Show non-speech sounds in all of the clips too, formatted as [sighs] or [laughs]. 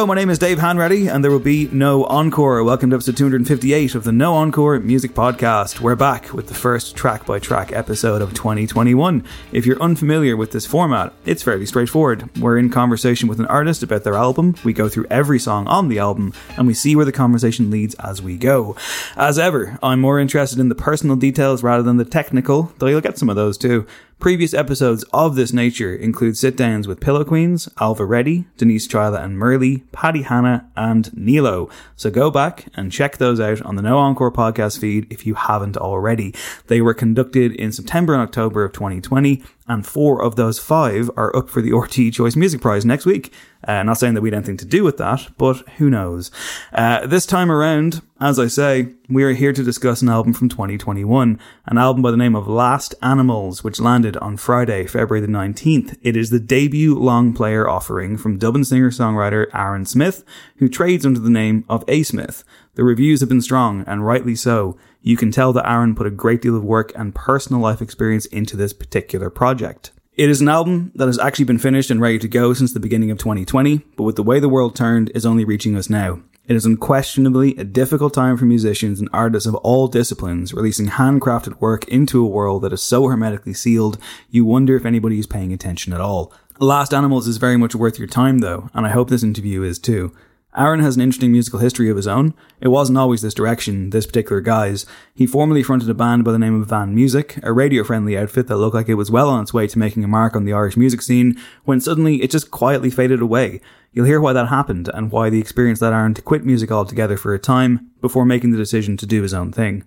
Hello, my name is Dave Hanratty, and there will be no encore. Welcome to episode 258 of the No Encore Music Podcast. We're back with the first track by track episode of 2021. If you're unfamiliar with this format, it's fairly straightforward. We're in conversation with an artist about their album, we go through every song on the album, and we see where the conversation leads as we go. As ever, I'm more interested in the personal details rather than the technical, though you'll get some of those too. Previous episodes of this nature include sit downs with Pillow Queens, Ailbhe Reddy, Denise Chaila and Murley, Paddy Hanna, and Nilo. So go back and check those out on the No Encore podcast feed if you haven't already. They were conducted in September and October of 2020 and four of those five are up for the RTE Choice Music Prize next week. Uh, not saying that we had anything to do with that, but who knows. Uh, this time around, as I say, we are here to discuss an album from 2021, an album by the name of Last Animals, which landed on Friday, February the 19th. It is the debut long player offering from Dublin singer-songwriter Aaron Smith, who trades under the name of A. Smith. The reviews have been strong, and rightly so. You can tell that Aaron put a great deal of work and personal life experience into this particular project. It is an album that has actually been finished and ready to go since the beginning of 2020, but with the way the world turned, is only reaching us now. It is unquestionably a difficult time for musicians and artists of all disciplines releasing handcrafted work into a world that is so hermetically sealed, you wonder if anybody is paying attention at all. Last Animals is very much worth your time though, and I hope this interview is too. Aaron has an interesting musical history of his own. It wasn't always this direction, this particular guy's. He formerly fronted a band by the name of Van Music, a radio friendly outfit that looked like it was well on its way to making a mark on the Irish music scene, when suddenly it just quietly faded away. You'll hear why that happened and why the experience led Aaron to quit music altogether for a time before making the decision to do his own thing.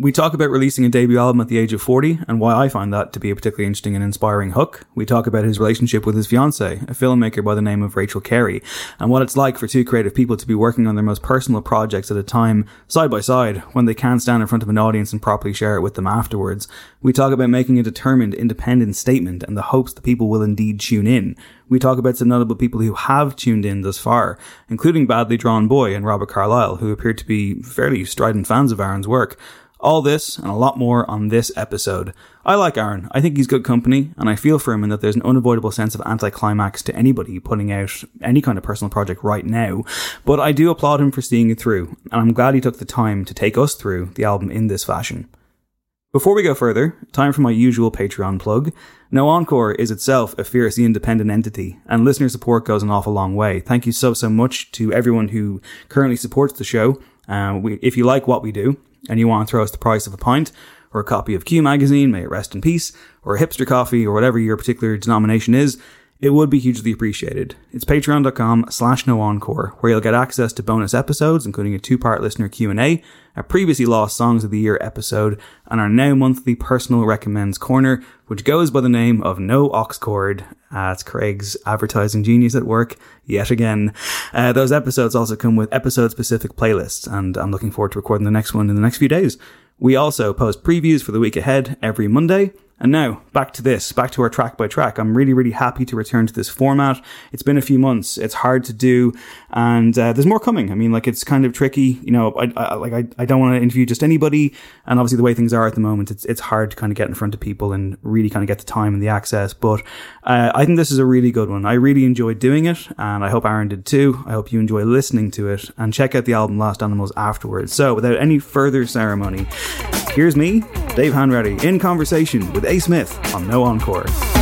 We talk about releasing a debut album at the age of 40 and why I find that to be a particularly interesting and inspiring hook. We talk about his relationship with his fiancée, a filmmaker by the name of Rachel Carey, and what it's like for two creative people to be working on their most personal projects at a time, side by side, when they can't stand in front of an audience and properly share it with them afterwards. We talk about making a determined, independent statement and the hopes that people will indeed tune in. We talk about some notable people who have tuned in thus far, including Badly Drawn Boy and Robert Carlyle, who appear to be fairly strident fans of Aaron's work. All this and a lot more on this episode. I like Aaron. I think he's good company, and I feel for him in that there's an unavoidable sense of anticlimax to anybody putting out any kind of personal project right now. But I do applaud him for seeing it through, and I'm glad he took the time to take us through the album in this fashion. Before we go further, time for my usual Patreon plug. No Encore is itself a fiercely independent entity, and listener support goes an awful long way. Thank you so, so much to everyone who currently supports the show. Uh, we, if you like what we do, and you want to throw us the price of a pint, or a copy of Q Magazine, may it rest in peace, or a hipster coffee, or whatever your particular denomination is, it would be hugely appreciated. It's patreon.com slash no encore, where you'll get access to bonus episodes, including a two-part listener Q&A, a previously lost Songs of the Year episode, and our now monthly personal recommends corner, which goes by the name of No Oxcord. Uh, it's Craig's advertising genius at work yet again. Uh, those episodes also come with episode-specific playlists, and I'm looking forward to recording the next one in the next few days. We also post previews for the week ahead every Monday, and now, back to this, back to our track by track. I'm really, really happy to return to this format. It's been a few months. It's hard to do, and uh, there's more coming. I mean, like, it's kind of tricky. You know, I, I like, I, I don't want to interview just anybody, and obviously the way things are at the moment, it's, it's hard to kind of get in front of people and really kind of get the time and the access. But uh, I think this is a really good one. I really enjoyed doing it, and I hope Aaron did too. I hope you enjoy listening to it, and check out the album Last Animals afterwards. So, without any further ceremony, here's me, Dave Hanratty, in conversation with. Smith on No Encore.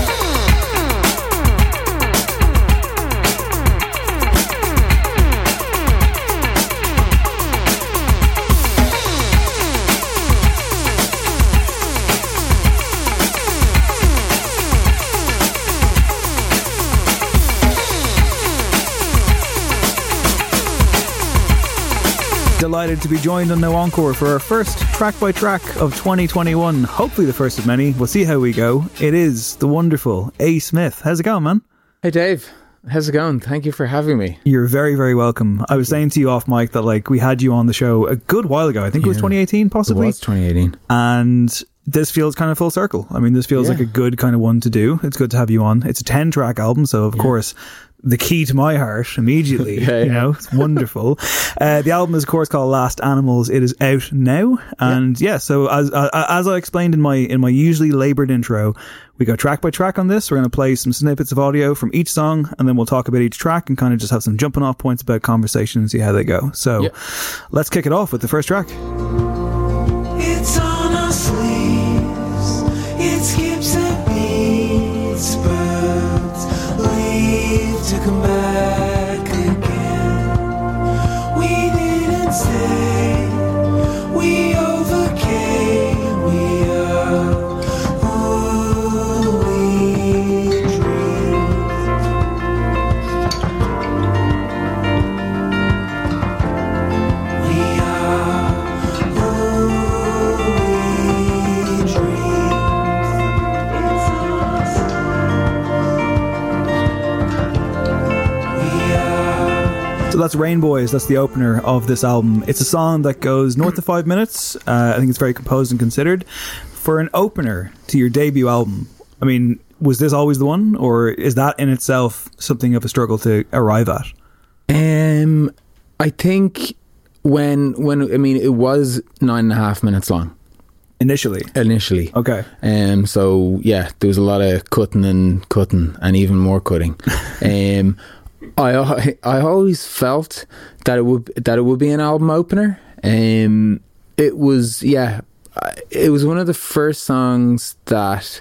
Delighted to be joined on No Encore for our first track by track of 2021. Hopefully, the first of many. We'll see how we go. It is the wonderful A. Smith. How's it going, man? Hey, Dave. How's it going? Thank you for having me. You're very, very welcome. I was saying to you off mic that like we had you on the show a good while ago. I think it was 2018, possibly. It was 2018. and this feels kind of full circle. I mean, this feels Yeah. like a good kind of one to do. It's good to have you on. It's a 10 track album, so of course, the key to my heart immediately, [laughs] Yeah, you yeah. know, it's wonderful. [laughs] uh, the album is of course called Last Animals. It is out now. And yeah, so as, uh, as I explained in my, in my usually labored intro, we go track by track on this. We're going to play some snippets of audio from each song and then we'll talk about each track and kind of just have some jumping off points about conversation and see how they go. So Yeah. let's kick it off with the first track. So that's Rainbows. That's the opener of this album. It's a song that goes north of five minutes. Uh, I think it's very composed and considered. For an opener to your debut album, I mean, was this always the one, or is that in itself something of a struggle to arrive at? Um, I think when when I mean it was nine and a half minutes long Initially, initially. okay, Um, so yeah, there was a lot of cutting and cutting and even more cutting. [laughs] um, I I always felt that it would that it would be an album opener. Um, it was yeah, it was one of the first songs that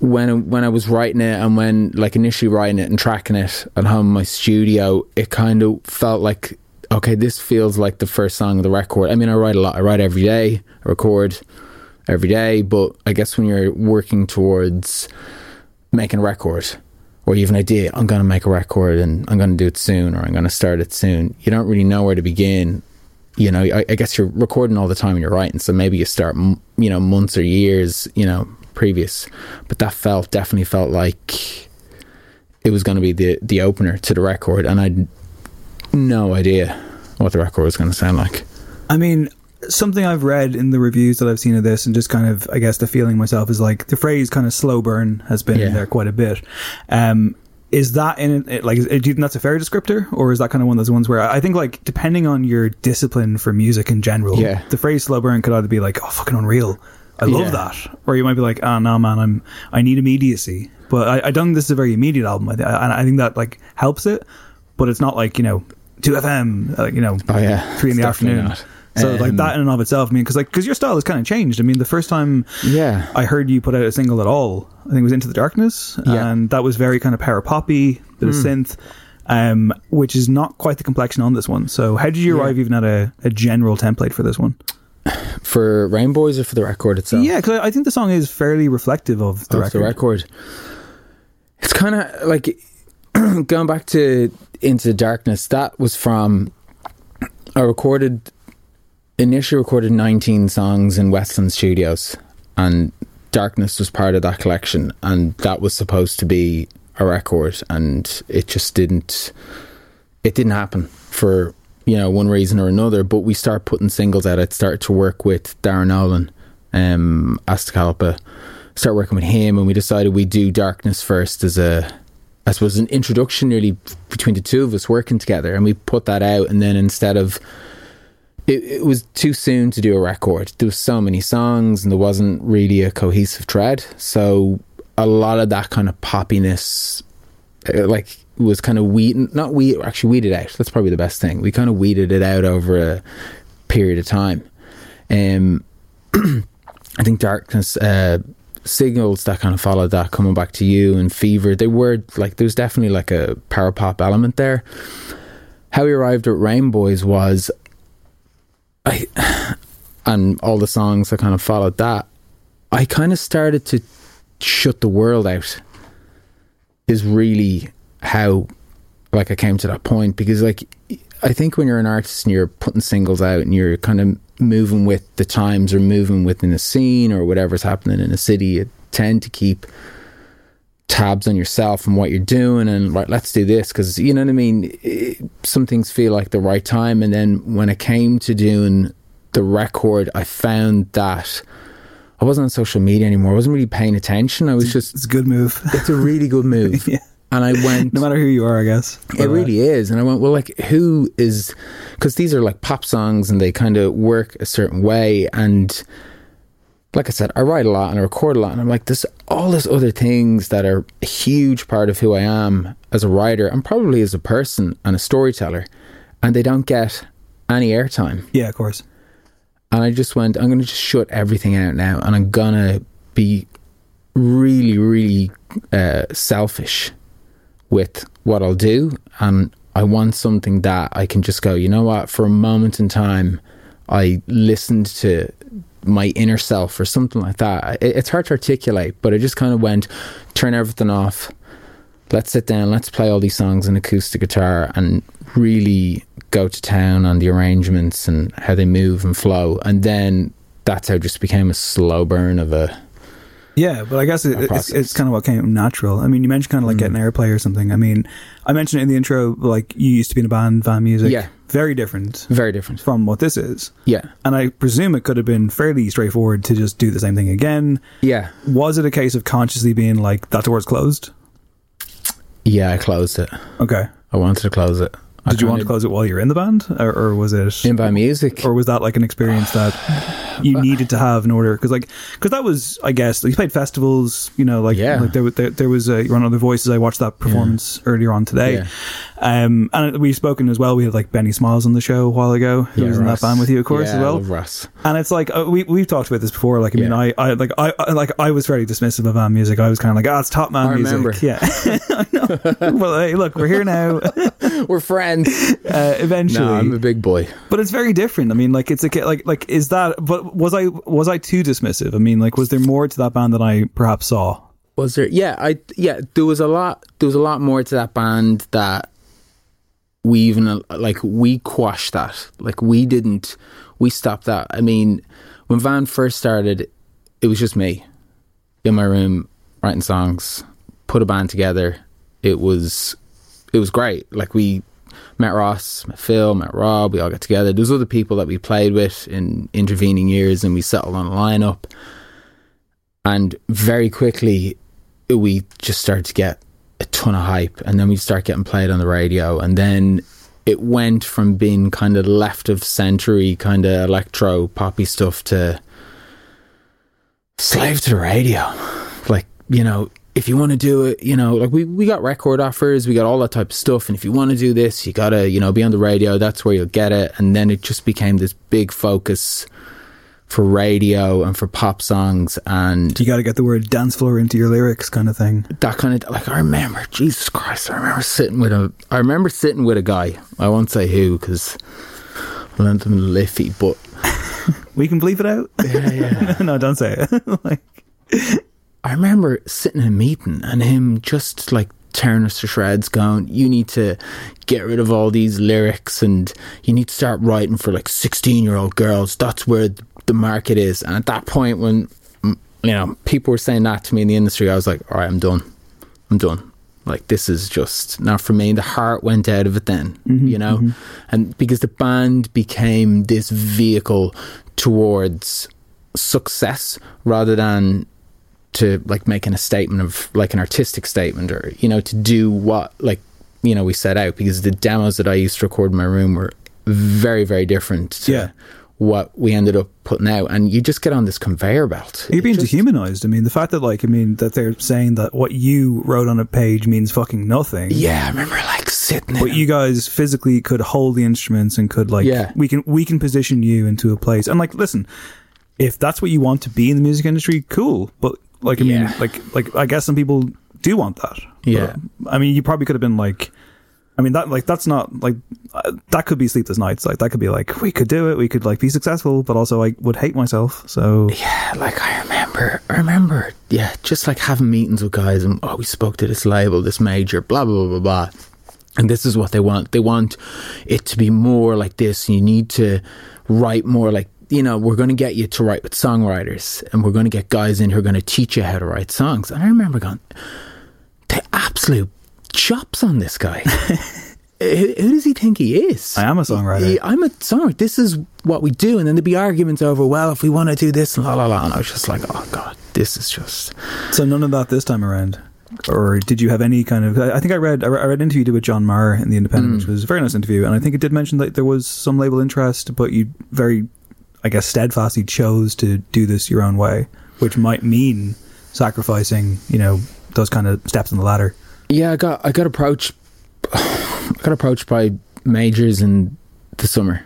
when when I was writing it and when like initially writing it and tracking it at home in my studio, it kind of felt like okay, this feels like the first song of the record. I mean, I write a lot. I write every day. I record every day, but I guess when you're working towards making a record or you have an idea, I'm going to make a record and I'm going to do it soon or I'm going to start it soon, you don't really know where to begin. You know, I, I guess you're recording all the time and you're writing, so maybe you start, you know, months or years, you know, previous. But that felt definitely felt like it was going to be the the opener to the record, and I'd no idea what the record was going to sound like. I mean, something I've read in the reviews that I've seen of this, and just kind of, I guess, the feeling myself is like the phrase kind of slow burn has been in there quite a bit. Um, is that in it? Like, do you think that's a fair descriptor, or is that kind of one of those ones where I think, like, depending on your discipline for music in general, Yeah. the phrase slow burn could either be like, "Oh, fucking unreal, I love Yeah. that," or you might be like, "Oh no, man, I'm I need immediacy." But I, I don't think this is a very immediate album, I and I think that like helps it. But it's not like you know two FM, uh, you know, Oh yeah, three in the It's afternoon. not. So like Um, that in and of itself, I mean, because like because your style has kind of changed. I mean, the first time Yeah. I heard you put out a single at all, I think it was Into the Darkness, Yeah. and that was very kind of power poppy, bit of synth, um, which is not quite the complexion on this one. So how did you Yeah. arrive even at a, a general template for this one? for Rainbows or for the record itself? Yeah, because I I think the song is fairly reflective of the of record. the record. It's kind of like [clears throat] going back to Into the Darkness. That was from I recorded initially recorded 19 songs in Westland Studios, and Darkness was part of that collection, and that was supposed to be a record, and it just didn't. It didn't happen for you know one reason or another. But we start putting singles out. I started to work with Darren Nolan, um, Astacalpa, start working with him, and we decided we'd do Darkness first as a, I suppose, an introduction really between the two of us working together, and we put that out, and then instead of it, it was too soon to do a record. There was so many songs, and there wasn't really a cohesive thread. So a lot of that kind of poppiness, uh, like was kind of weed, not weed, actually weeded out. That's probably the best thing. We kind of weeded it out over a period of time. Um, [clears throat] I think darkness. Uh, signals that kind of followed that coming back to you and fever they were like there was definitely like a power pop element there how we arrived at rainbows was I and all the songs that kind of followed that, I kind of started to shut the world out. Is really how like I came to that point because like I think when you're an artist and you're putting singles out and you're kind of moving with the times or moving within a scene or whatever's happening in a city, you tend to keep tabs on yourself and what you're doing and right let's do this because you know what i mean it, some things feel like the right time and then when it came to doing the record i found that i wasn't on social media anymore i wasn't really paying attention i was just It's a good move, [laughs] it's a really good move [laughs] Yeah. and i went no matter who you are, I guess. it uh, really is. And I went, well, like, who is, because these are like pop songs and they kind of work a certain way. And like I said, I write a lot and I record a lot. And I'm like, there's all these other things that are a huge part of who I am as a writer and probably as a person and a storyteller. And they don't get any airtime. yeah, of course. And I just went, I'm going to just shut everything out now. And I'm going to be really, really uh, selfish with what I'll do. And I want something that I can just go, you know what, for a moment in time, I listened to my inner self or something like that. It, it's hard to articulate, but I just kind of went, turn everything off. Let's sit down, let's play all these songs on acoustic guitar and really go to town on the arrangements and how they move and flow. And then that's how it just became a slow burn of a Yeah, but I guess it, it's, it's kind of what came natural. I mean, you mentioned kind of like getting mm. airplay or something. I mean, I mentioned it in the intro, like you used to be in a band, van music. Yeah. Very different very different. from what this is. Yeah. And I presume it could have been fairly straightforward to just do the same thing again. Yeah. Was it a case of consciously being like, that door's closed? Yeah, I closed it. Okay. I wanted to close it. I Did you want to close it while you're in the band? Or, or was it. in by music? or was that like an experience that you [sighs] needed to have in order? Because like, because that was, I guess, like you played festivals. You know, like Yeah. like there, there, there was uh, you were on other voices. I watched that performance earlier on today, Yeah. um, and we've spoken as well. We had like Benny Smiles on the show a while ago, who Yeah, was in that band with you, of course, yeah, as well. Ross. And it's like uh, we we've talked about this before. Like I mean, Yeah. I, I like I, I like I was very dismissive of van music. I was kind of like, ah, it's top man I music. remember. Yeah, [laughs] I know. [laughs] well, hey, look, we're here now. [laughs] [laughs] We're friends. [laughs] Uh, eventually, no, I'm a big boy. but it's very different. I mean, like it's a ca- like like is that? But was I was I too dismissive? I mean, like was there more to that band than I perhaps saw? Was there? Yeah, I yeah. There was a lot. There was a lot more to that band that we even like we quashed that. Like we didn't. We stopped that. I mean, when Van first started, it was just me in my room writing songs, put a band together. It was it was great. Like we met Ross, met Phil, met Rob. We all got together. There's other people that we played with in intervening years, and we settled on a lineup. And very quickly, we just started to get a ton of hype, and then we start getting played on the radio, and then it went from being kind of left of century kind of electro poppy stuff to slave to the radio. Like, you know, if you want to do it, you know, like we, we got record offers, we got all that type of stuff. And if you want to do this, you got to, you know, be on the radio. That's where you'll get it. And then it just became this big focus for radio and for pop songs. And You got to get the word dance floor into your lyrics, kind of thing. that kind of, like, I remember, Jesus Christ, I remember sitting with a, I remember sitting with a guy. I won't say who because I lent him liffy, but [laughs] We can bleep it out. yeah, yeah. [laughs] no, don't say it. [laughs] like, I remember sitting in a meeting and him just like tearing us to shreds, going, "You need to get rid of all these lyrics and you need to start writing for like sixteen-year-old girls. That's where the market is." And at that point, when you know people were saying that to me in the industry, I was like, "All right, I'm done. I'm done." Like this is just not for me. The heart went out of it then, mm-hmm, you know, mm-hmm. and because the band became this vehicle towards success rather than to like making a statement of like an artistic statement or you know to do what like you know we set out because the demos that I used to record in my room were very very different to Yeah. what we ended up putting out and you just get on this conveyor belt you're being just- dehumanized. I mean, the fact that, like, I mean, that they're saying that what you wrote on a page means fucking nothing. yeah I remember like sitting there. But you guys physically could hold the instruments and could like Yeah. we can we can position you into a place and like listen if that's what you want to be in the music industry cool but like I mean Yeah. like like I guess some people do want that Yeah. But, I mean you probably could have been like I mean that like that's not like uh, that could be sleepless nights. Like that could be like we could do it. We could like be successful but also I would hate myself. So yeah like I remember I remember yeah just like having meetings with guys and oh we spoke to this label this major blah blah blah blah blah. And this is what they want. They want it to be more like this. You need to write more like you know we're going to get you to write with songwriters and we're going to get guys in who are going to teach you how to write songs. And I remember going the absolute chops on this guy. [laughs] Who, who does he think he is? I am a songwriter. He- I'm a songwriter. This is what we do and then there'd be arguments over well if we want to do this and la la la. And I was just like oh god this is just So none of that this time around, or did you have any kind of? I think I read I read an interview you did with John Meagher in the Independent, mm. which was a very nice interview, and I think it did mention that there was some label interest, but you very, I guess, steadfastly chose to do this your own way, which might mean sacrificing, you know, those kind of steps on the ladder. Yeah, I got I got approached. [sighs] I got approached by majors in the summer.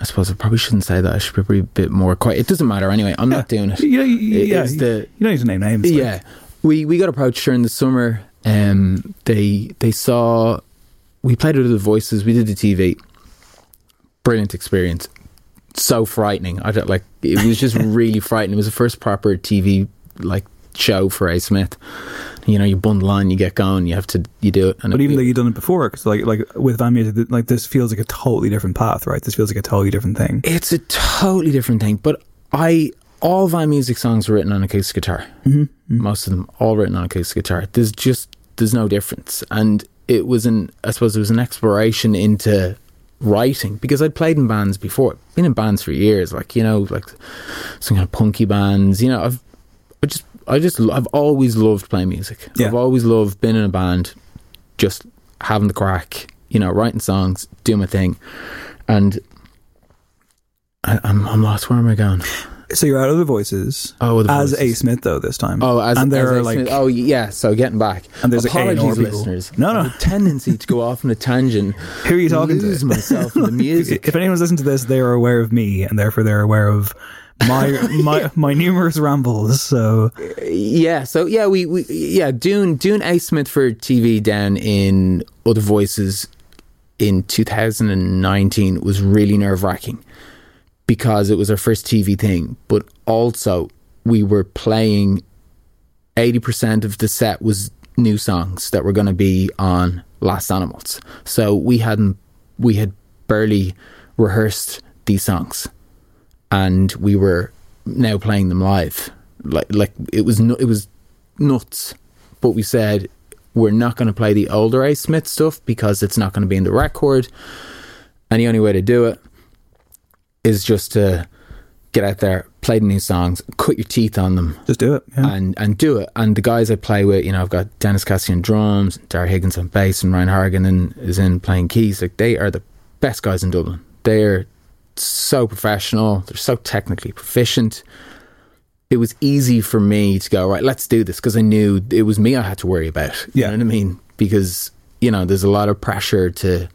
I suppose I probably shouldn't say that. I should be a bit more quiet. It doesn't matter anyway. I'm not doing it. You know, you, It- yeah, you, the you don't need to name names. like- yeah. We we got approached during the summer. Um, they they saw we played with the voices. We did the TV. Brilliant experience. So frightening. I don't like. It was just [laughs] really frightening. It was the first proper TV like show for A Smith. You know, you bundle on, you get going, you have to, you do it. And But it- even though you've done it before, because like like with Van Music, like this feels like a totally different path, right? This feels like a totally different thing. It's a totally different thing. But I all Van Music songs were written on acoustic guitar. Mm-hmm. Most of them all written on acoustic guitar. There's just there's no difference, and it was an I suppose it was an exploration into writing because I'd played in bands before, been in bands for years, like you know, like some kind of punky bands. You know, I've I just I just I've always loved playing music. Yeah. I've always loved being in a band, just having the crack. You know, writing songs, doing my thing, and I, I'm I'm lost. Where am I going? So you're out of the voices. Oh, the as Voices. A Smith though this time. Oh, as and there as are like Smith- oh yeah. So getting back, And there's, apologies, people. listeners. No, no. Tendency to go off on a tangent. [laughs] Who are you talking lose to? myself in the [laughs] music. If anyone's listened to this, they are aware of me, and therefore they're aware of my [laughs] my my numerous rambles. So uh, yeah. So yeah, we, we yeah doing doing A Smith for TV down in Other Voices in 2019 was really nerve wracking because it was our first TV thing, but also we were playing 80% of the set was new songs that were going to be on Last Animals. So we hadn't, we had barely rehearsed these songs and we were now playing them live. Like, like it was, nu- it was nuts. But we said, we're not going to play the older A. Smith stuff because it's not going to be in the record. And the only way to do it is just to get out there, play the new songs, cut your teeth on them, Just do it. Yeah. and and do it. And the guys I play with, you know, I've got Dennis Cassidy on drums, Dara Higgins on bass, and Ryan Hargan in, is in playing keys. Like they are the best guys in Dublin. They're so professional. They're so technically proficient. It was easy for me to go right. Let's do this because I knew it was me I had to worry about. You Yeah. know what I mean? Because you know, there's a lot of pressure to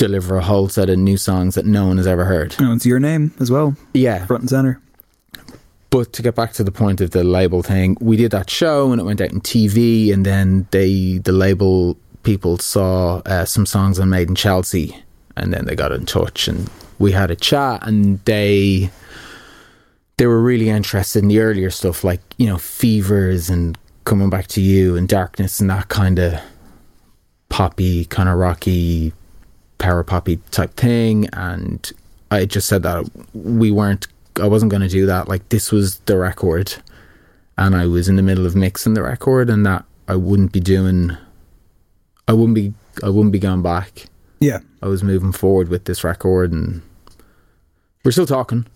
deliver a whole set of new songs that no one has ever heard. And it's your name as well, Yeah, front and center. but to get back to the point of the label thing, we did that show and it went out on TV, and then they the label people saw uh, some songs on Made in Chelsea, and then they got in touch and we had a chat, and they they were really interested in the earlier stuff, like you know Fevers and Coming Back to You and Darkness and that kind of poppy, kind of rocky, power poppy type thing, and I just said that we weren't. I wasn't going to do that. Like this was the record, and I was in the middle of mixing the record, and that I wouldn't be doing. I wouldn't be. I wouldn't be going back. Yeah. I was moving forward with this record, and we're still talking.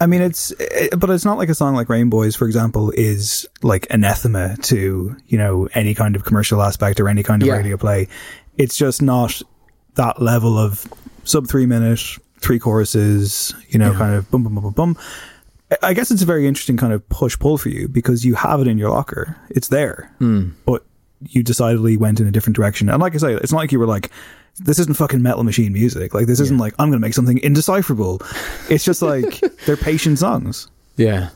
I mean, it's, it, but it's not like a song like Rainbows, for example, is like anathema to, you know, any kind of commercial aspect or any kind of Yeah. radio play. It's just not that level of sub three minute, three choruses, you know, kind of bum, bum, bum, bum, bum. I- I guess it's a very interesting kind of push pull for you because you have it in your locker. It's there. Hmm. But you decidedly went in a different direction. And like I say, it's not like you were like, this isn't fucking metal machine music. Like, this isn't like, I'm going to make something indecipherable. It's just like, [laughs] they're patient songs. Yeah.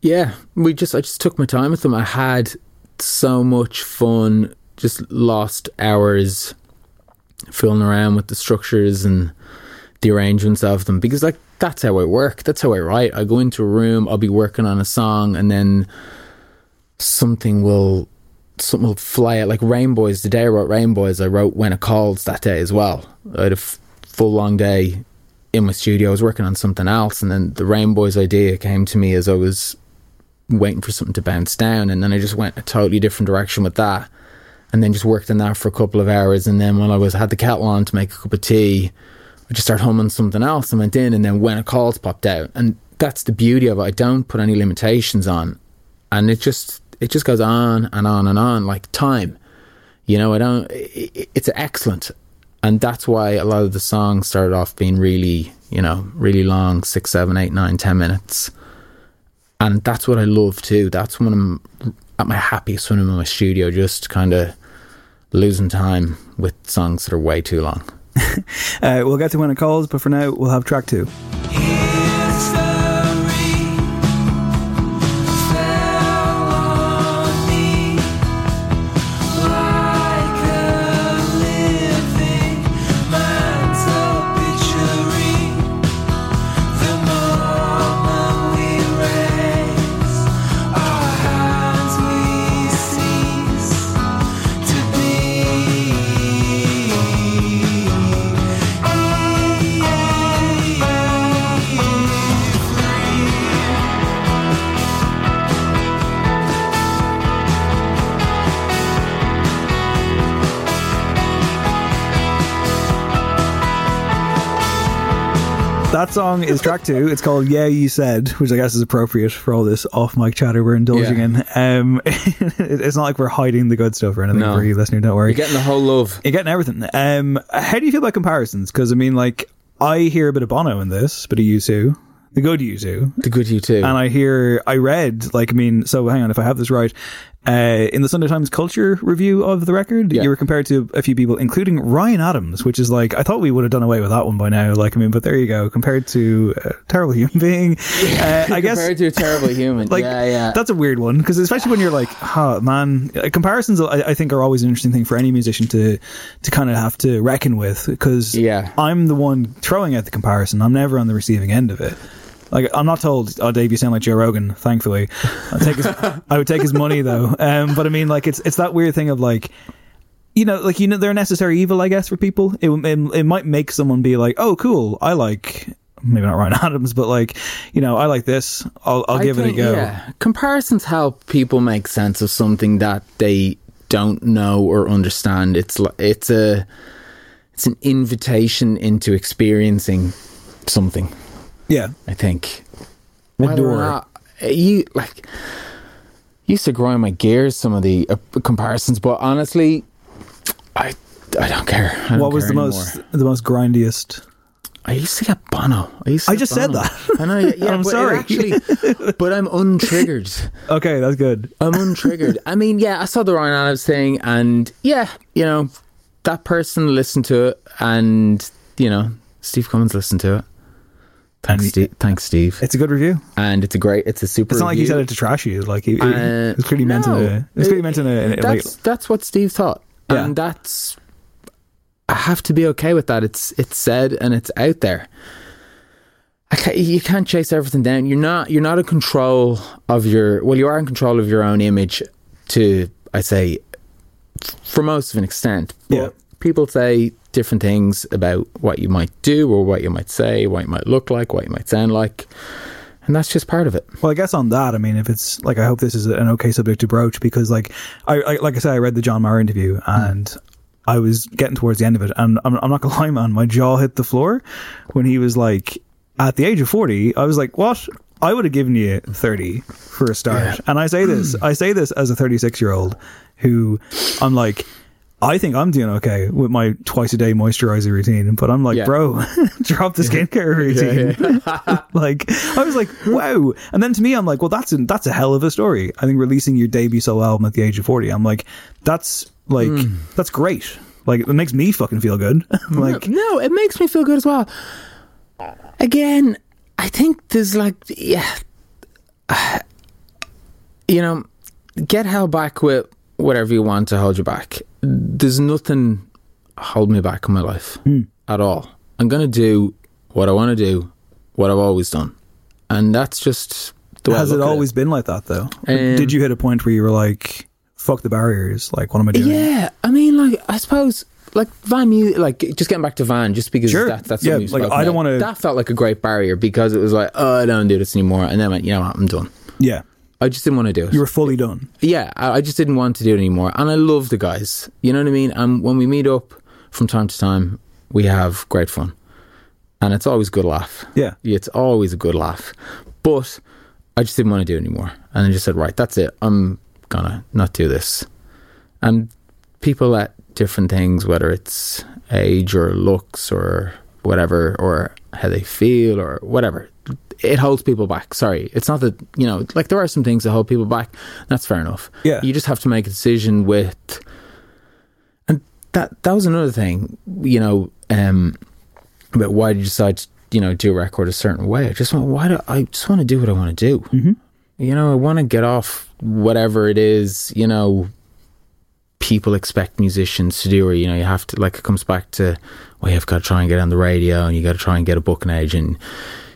Yeah. We just I just took my time with them. I had so much fun, just lost hours fooling around with the structures and the arrangements of them because like that's how I work. That's how I write. I go into a room, I'll be working on a song and then something will something will fly out like Rainbows. The day I wrote Rainbows, I wrote When It Calls that day as well. I had a f- full long day in my studio. I was working on something else, and then the Rainbows idea came to me as I was waiting for something to bounce down, and then I just went a totally different direction with that, and then just worked on that for a couple of hours, and then when I was had the kettle on to make a cup of tea, I just started humming something else and went in, and then When a Calls popped out, and that's the beauty of it. I don't put any limitations on, and it just it just goes on and on and on like time. You know, I don't. i i- it's excellent, and that's why a lot of the songs started off being really, you know, really long, six, seven, eight, nine, ten minutes, and that's what I love too. That's when I'm at my happiest when I'm in my studio, just kind of losing time with songs that are way too long. [laughs] Uh, we'll get to when it calls, but for now, we'll have track two. That song is track two. It's called Yeah You Said, which I guess is appropriate for all this off mic chatter we're indulging Yeah. in. Um, [laughs] it's not like we're hiding the good stuff or anything No. for you listener, don't worry. You're getting the whole love. You're getting everything. Um, how do you feel about comparisons? Because I mean, like, I hear a bit of Bono in this, a bit of U2, the good U2, The good U2. and I hear, I read, like, I mean, so hang on, if I have this right, uh, in the Sunday Times Culture review of the record, Yeah. you were compared to a few people, including Ryan Adams, which is like, I thought we would have done away with that one by now. Like, I mean, but there you go, compared to a terrible human being. Uh, I [laughs] guess. compared to a terrible human. [laughs] Like yeah, yeah. that's a weird one because especially when you're like, huh, man, uh, comparisons I, I think are always an interesting thing for any musician to to kind of have to reckon with because Yeah. I'm the one throwing out the comparison. I'm never on the receiving end of it. Like I'm not told, oh Dave, you sound like Joe Rogan. Thankfully, I take his, [laughs] I would take his money though. Um, but I mean, like it's it's that weird thing of like. You know, like you know, they're a necessary evil, I guess, for people. It, it it might make someone be like, "Oh, cool, I like maybe not Ryan [laughs] Adams, but like, you know, I like this. I'll I'll give think, it a go." Yeah. Comparisons help people make sense of something that they don't know or understand. It's like it's a it's an invitation into experiencing something. Yeah, I think whether or not you like used to grind my gears some of the uh, comparisons, but honestly, I I don't care. I don't What was care the anymore. most the most grindiest? I used to get Bono. I used. To I get just said that. I know. Yeah, [laughs] yeah I'm sorry. Actually, but I'm untriggered. [laughs] Okay, that's good. I'm untriggered. I mean, yeah, I saw the Ryan Adams thing, and yeah, you know, that person listened to it, and you know, Steve Cummins listened to it. Thanks, And- Steve. Thanks, Steve. It's a good review. And it's a great. It's a super. It's not like he said it to trash you. Like he, he- Uh, it's clearly meant in no. a. It's clearly meant in a. In a like, that's that's what Steve thought, Yeah. and that's I have to be okay with that. It's it's said and it's out there. I can't, you can't chase everything down. You're not you're not in control of your well. You are in control of your own image to I say for most of an extent. But Yeah. people say different things about what you might do or what you might say, what you might look like, what you might sound like, and that's just part of it. Well, I guess on that, I mean, if it's like, I hope this is an okay subject to broach because, like, I, I like I said, I read the John Meagher interview and I was getting towards the end of it, and I'm, I'm not gonna [laughs] lie, man, my jaw hit the floor when he was like, at the age of forty, I was like, what? I would have given you thirty for a start, and I say this, [clears throat] I say this as a 36 year old who I'm like. I think I'm doing okay with my twice a day moisturizer routine, but I'm like, Yeah. bro, [laughs] drop the skincare [laughs] routine. [laughs] like, I was like, wow. And then to me, I'm like, well, that's a, that's a hell of a story. I think releasing your debut solo album at the age of 40, I'm like, that's like, Hmm. that's great. Like, it makes me fucking feel good. like, no, it makes me feel good as well. Again, I think there's like, yeah, [sighs] you know, get held back with whatever you want to hold you back. There's nothing holding me back in my life at all. I'm gonna do what I want to do, what I've always done, and that's just the has it always been like that though? Um, Did you hit a point where you were like, fuck the barriers? Like, what am I doing? Yeah, I mean, like I suppose, like Van, Mu- like just getting back to Van, just because Sure. that, that's Yeah, like, I don't wanna- That felt like a great barrier because it was like, oh, I don't do this anymore, and then I went, you know what, I'm done. Yeah. I just didn't want to do it. You were fully done. yeah, I, I just didn't want to do it anymore, and I love the guys. You know what I mean? And when we meet up from time to time, we have great fun, and it's always a good laugh. Yeah. it's always a good laugh. But I just didn't want to do it anymore, and I just said, right, that's it. I'm gonna not do this. And people at different things, whether it's age or looks or whatever, or how they feel or whatever, it holds people back. Sorry, it's not that you know, like there are some things that hold people back. That's fair enough. Yeah. you just have to make a decision with. And that that was another thing, you know, um, about why did you decide to, you know, do a record a certain way? I just want why do I just want to do what I want to do. Mm-hmm. You know, I want to get off whatever it is. You know, people expect musicians to do, or you know, you have to like it comes back to, well, you've got to try and get on the radio, and you got to try and get a booking agent.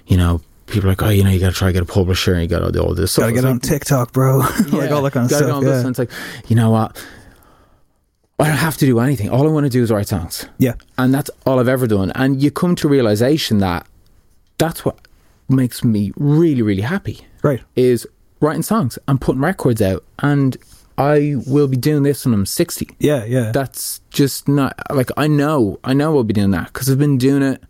You know, people are like, oh, you know, you got to try to get a publisher, and you got to do all this. stuff. Gotta get like, on TikTok, bro. [laughs] like all that kind of stuff. yeah. this, and it's like, you know what? I don't have to do anything. All I want to do is write songs. Yeah. And that's all I've ever done. And you come to realization that that's what makes me really, really happy. Right. Is writing songs and putting records out. And I will be doing this when I'm 60. Yeah, yeah. That's just not like I know, I know I'll be doing that because I've been doing it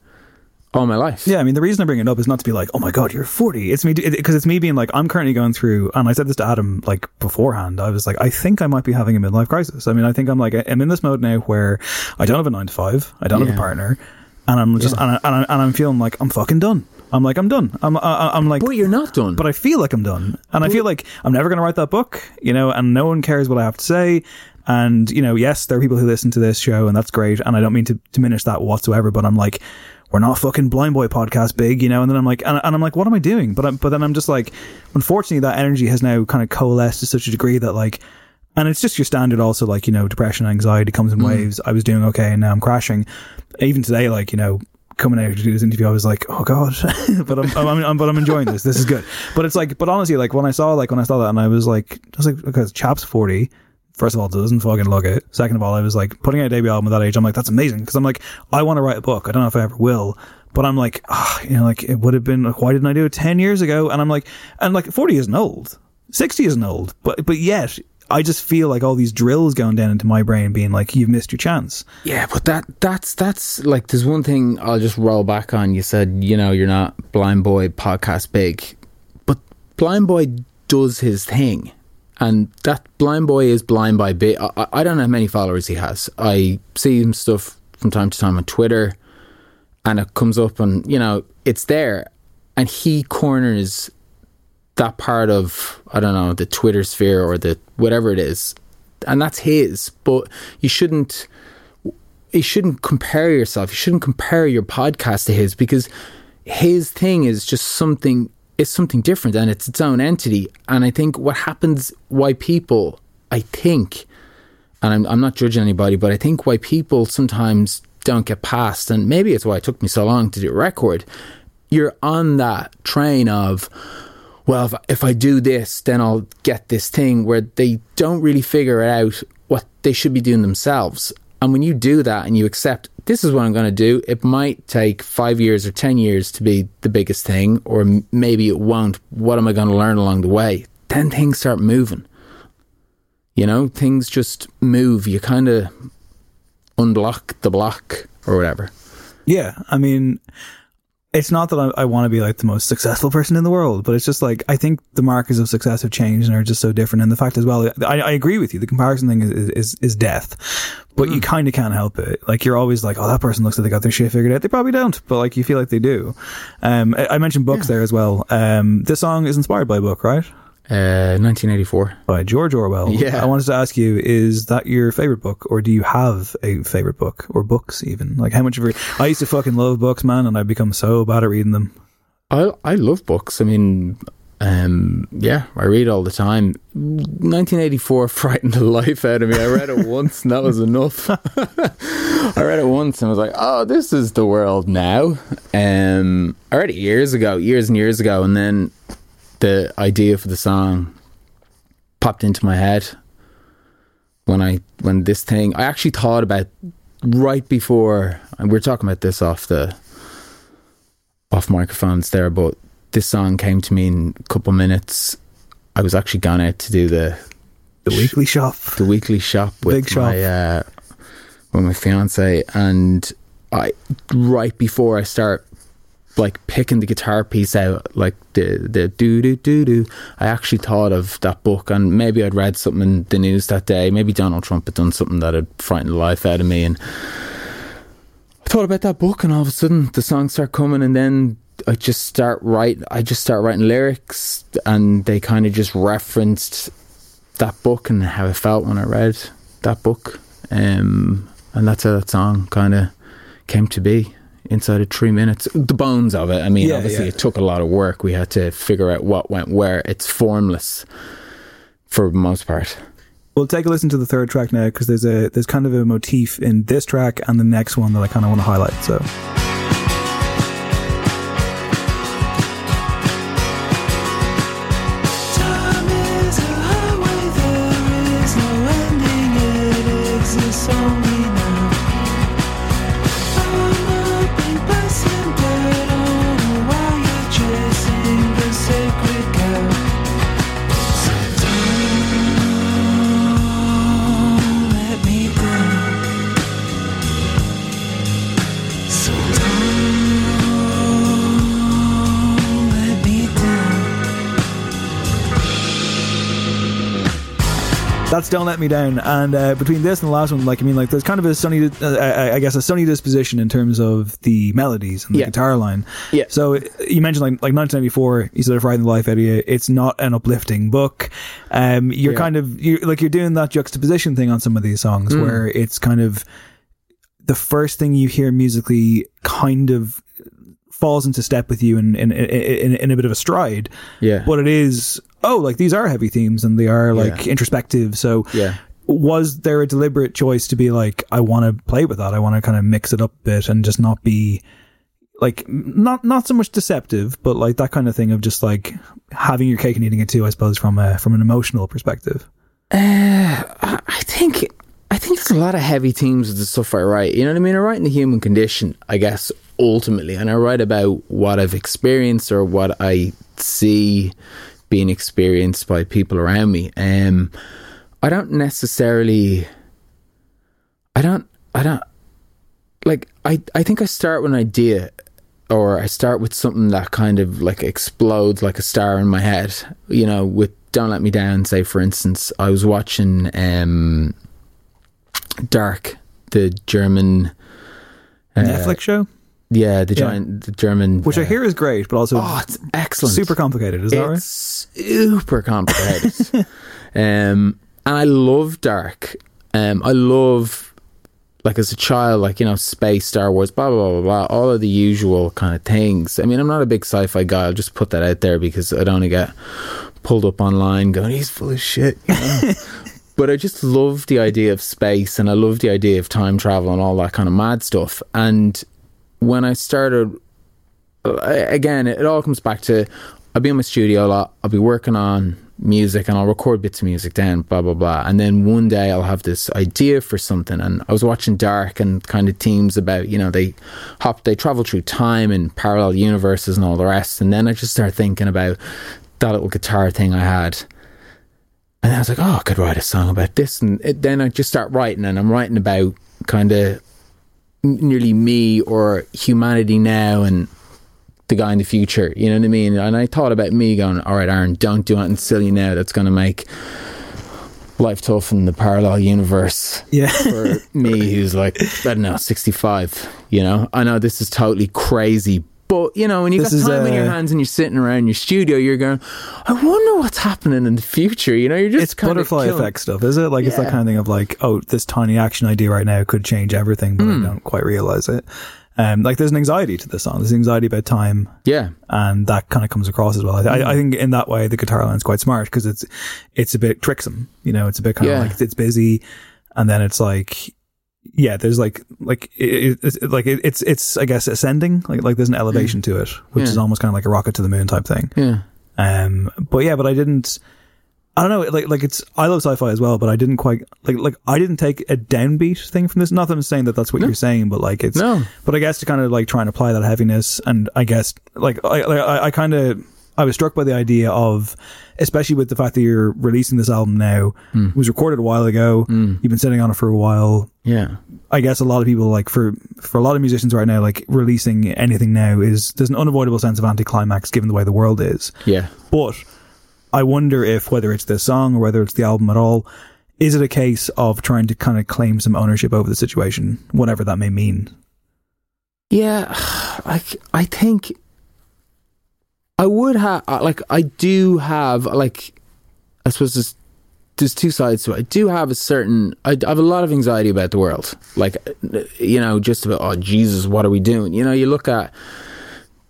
all my life. Yeah, I mean, the reason I bring it up is not to be like, oh my God, you're 40. It's me, because it's me being like, I'm currently going through, and I said this to Adam like beforehand. I was like, I think I might be having a midlife crisis. I mean, I think I'm like, I'm in this mode now where I don't have a nine to five, I don't have a partner, and I'm just, and, I, and, I, and I'm feeling like I'm fucking done. I'm like, I'm done. I'm, I, I'm like, But you're not done. but I feel like I'm done. And I feel like I'm never going to write that book, you know, and no one cares what I have to say. And, you know, yes, there are people who listen to this show and that's great. And I don't mean to diminish that whatsoever, but I'm like, we're not fucking Blindboy podcast big, you know, and then I'm like, and, and I'm like, what am I doing? But I'm, but then I'm just like, unfortunately that energy has now kind of coalesced to such a degree that like, and it's just your standard also like, you know, depression, anxiety comes in mm. waves. I was doing okay and now I'm crashing. Even today, like, you know, coming out to do this interview, I was like, oh god, [laughs] but I'm, I'm, I'm, but I'm enjoying this. This is good. But it's like, but honestly, like when I saw, like when I saw that, and I was like, I was like, because chap's forty. First of all, it doesn't fucking look it. Second of all, I was like putting out a debut album at that age. I'm like, that's amazing because I'm like, I want to write a book. I don't know if I ever will, but I'm like, ah, you know, like it would have been. Like, why didn't I do it ten years ago? And I'm like, and like forty isn't old, sixty isn't old, but but yet. I just feel like all these drills going down into my brain being like, you've missed your chance. Yeah, but that that's that's like there's one thing I'll just roll back on. You said, you know, you're not Blindboy podcast big. But Blindboy does his thing, and that Blindboy is blind by bit. I, I- don't know how many followers he has. I see him stuff from time to time on Twitter, and it comes up, and you know it's there, and he corners that part of I don't know the Twitter sphere or the whatever it is, and that's his. But you shouldn't you shouldn't compare yourself. You shouldn't compare your podcast to his because his thing is just something it's something different and it's its own entity. And I think what happens why people I think and I'm I'm not judging anybody, but I think why people sometimes don't get past and maybe it's why it took me so long to do a record. You're on that train of well, if, if I do this, then I'll get this thing where they don't really figure out what they should be doing themselves. And when you do that and you accept, this is what I'm going to do, it might take five years or 10 years to be the biggest thing, or maybe it won't. What am I going to learn along the way? Then things start moving. You know, things just move. You kind of unblock the block or whatever. Yeah, I mean, it's not that I, I want to be like the most successful person in the world, but it's just like I think the markers of success have changed and are just so different. And the fact as well, I, I agree with you. The comparison thing is is, is death, but you kind of can't help it. Like you're always like, oh, that person looks like they got their shit figured out. They probably don't, but like you feel like they do. Um, I, I mentioned books there as well. Um, this song is inspired by a book, right? Uh, 1984. By George Orwell. Yeah. I wanted to ask you, is that your favorite book, or do you have a favorite book, or books even? Like how much of your? I used to fucking love books, man, and I've become so bad at reading them. I I love books. I mean, um, yeah, I read all the time. 1984 [laughs] frightened the life out of me. I read it [laughs] once, and that was enough. [laughs] I read it once and I was like, "Oh, this is the world now." Um, I read it years ago, years and years ago, and then the idea for the song popped into my head when I when this thing. I actually thought about right before, and we are talking about this off the off microphones there, but this song came to me in a couple of minutes. I was actually gone out to do the The weekly shop. the weekly shop with Big shop. my uh, with my fiance, and I right before I start like picking the guitar piece out, like the the do do do do. I actually thought of that book, and maybe I'd read something in the news that day. Maybe Donald Trump had done something that had frightened the life out of me, and I thought about that book, and all of a sudden the songs start coming, and then I just start write. I just start writing lyrics, and they kind of just referenced that book and how I felt when I read that book, um, and that's how that song kind of came to be inside of three minutes. The bones of it. I mean, Yeah, obviously, yeah. it took a lot of work. We had to figure out what went where. It's formless for the most part. We'll take a listen to the third track now because there's a there's kind of a motif in this track and the next one that I kind of want to highlight. So. "Don't Let Me Down," and uh, between this and the last one, like I mean, like there's kind of a sunny, uh, I I guess, a sunny disposition in terms of the melodies and the Yeah. guitar line. Yeah. So you mentioned like like 1994, you sort of frightened the life out of you. It's not an uplifting book. Um, you're Yeah. kind of you like you're doing that juxtaposition thing on some of these songs Mm. where it's kind of the first thing you hear musically kind of falls into step with you in in, in, in, in a bit of a stride Yeah. but it is oh like these are heavy themes and they are like Yeah. introspective so Yeah. was there a deliberate choice to be like i want to play with that i want to kind of mix it up a bit and just not be like not not so much deceptive but like that kind of thing of just like having your cake and eating it too i suppose from a from an emotional perspective uh, I I think I think there's a lot of heavy themes with the stuff I write. You know what I mean? I write in the human condition, I guess, ultimately, and I write about what I've experienced or what I see being experienced by people around me. Um, I don't necessarily. I don't. I don't. Like I. I think I start with an idea, or I start with something that kind of like explodes like a star in my head. You know, with Don't Let Me Down, say for instance, I was watching um, Dark, the German. uh, Netflix show, Yeah, the Yeah. giant, the German. which I uh, hear is great, but also Oh, it's excellent. super complicated. Is that right? it's super complicated. [laughs] um, and I love Dark. Um, I love, like as a child, like, you know, space, Star Wars, blah, blah, blah, blah, blah, all of the usual kind of things. I mean, I'm not a big sci fi guy. I'll just put that out there because I don't want to get pulled up online going, he's full of shit. You know? [laughs] but I just love the idea of space and I love the idea of time travel and all that kind of mad stuff. And when I started uh, again, it all comes back to I'll be in my studio a lot. I'll be working on music and I'll record bits of music then, blah blah blah. And then one day I'll have this idea for something. And I was watching Dark and kind of themes about you know they hop they travel through time and parallel universes and all the rest. And then I just start thinking about that little guitar thing I had. And I was like, oh, I could write a song about this. And it, then I just start writing, and I'm writing about kind of nearly me or humanity now and the guy in the future. You know what I mean? And I thought about me going, all right, Aaron, don't do anything silly now that's going to make life tough in the parallel universe Yeah. for [laughs] me who's like, I don't know, 65. You know, I know this is totally crazy. But you know, when you This got time in your hands and you're sitting around your studio, you're going, I wonder what's happening in the future. You know, you're just it's kind of butterfly killing- effect stuff, is it? Like it's that kind of thing of like, oh, this tiny action idea right now could change everything, but Hmm. I don't quite realize it. Um, like there's an anxiety to this song. There's anxiety about time, Yeah, and that kind of comes across as well. I, Hmm. I, I think in that way the guitar line's quite smart because it's it's a bit tricksome. You know, it's a bit kind Yeah. of like it's busy, and then it's like. Yeah, there's like like it, it's like it, it's it's I guess ascending like like there's an elevation to it, which. Yeah. is almost kind of like a rocket to the moon type thing. yeah. Um, but yeah, but I didn't. I don't know. Like, like it's. I love sci-fi as well, but I didn't quite like. Like, I didn't take a downbeat thing from this. Not that I'm saying that that's what you're saying, but like it's. No. But I guess to kind of like try and apply that heaviness, and I guess like I, like, I, I kind of. I was struck by the idea of, especially with the fact that you're releasing this album now. Hmm. It was recorded a while ago. You've been sitting on it for a while. Yeah. I guess a lot of people like for for a lot of musicians right now, like releasing anything now is there's an unavoidable sense of anticlimax given the way the world is. Yeah. But I wonder if whether it's this song or whether it's the album at all, is it a case of trying to kind of claim some ownership over the situation, whatever that may mean? Yeah, [sighs] like I think I would have uh, like I do have like I suppose there's there's two sides to it. I do have a certain I, I have a lot of anxiety about the world. Like uh, you know, just about oh Jesus, what are we doing? You know, you look at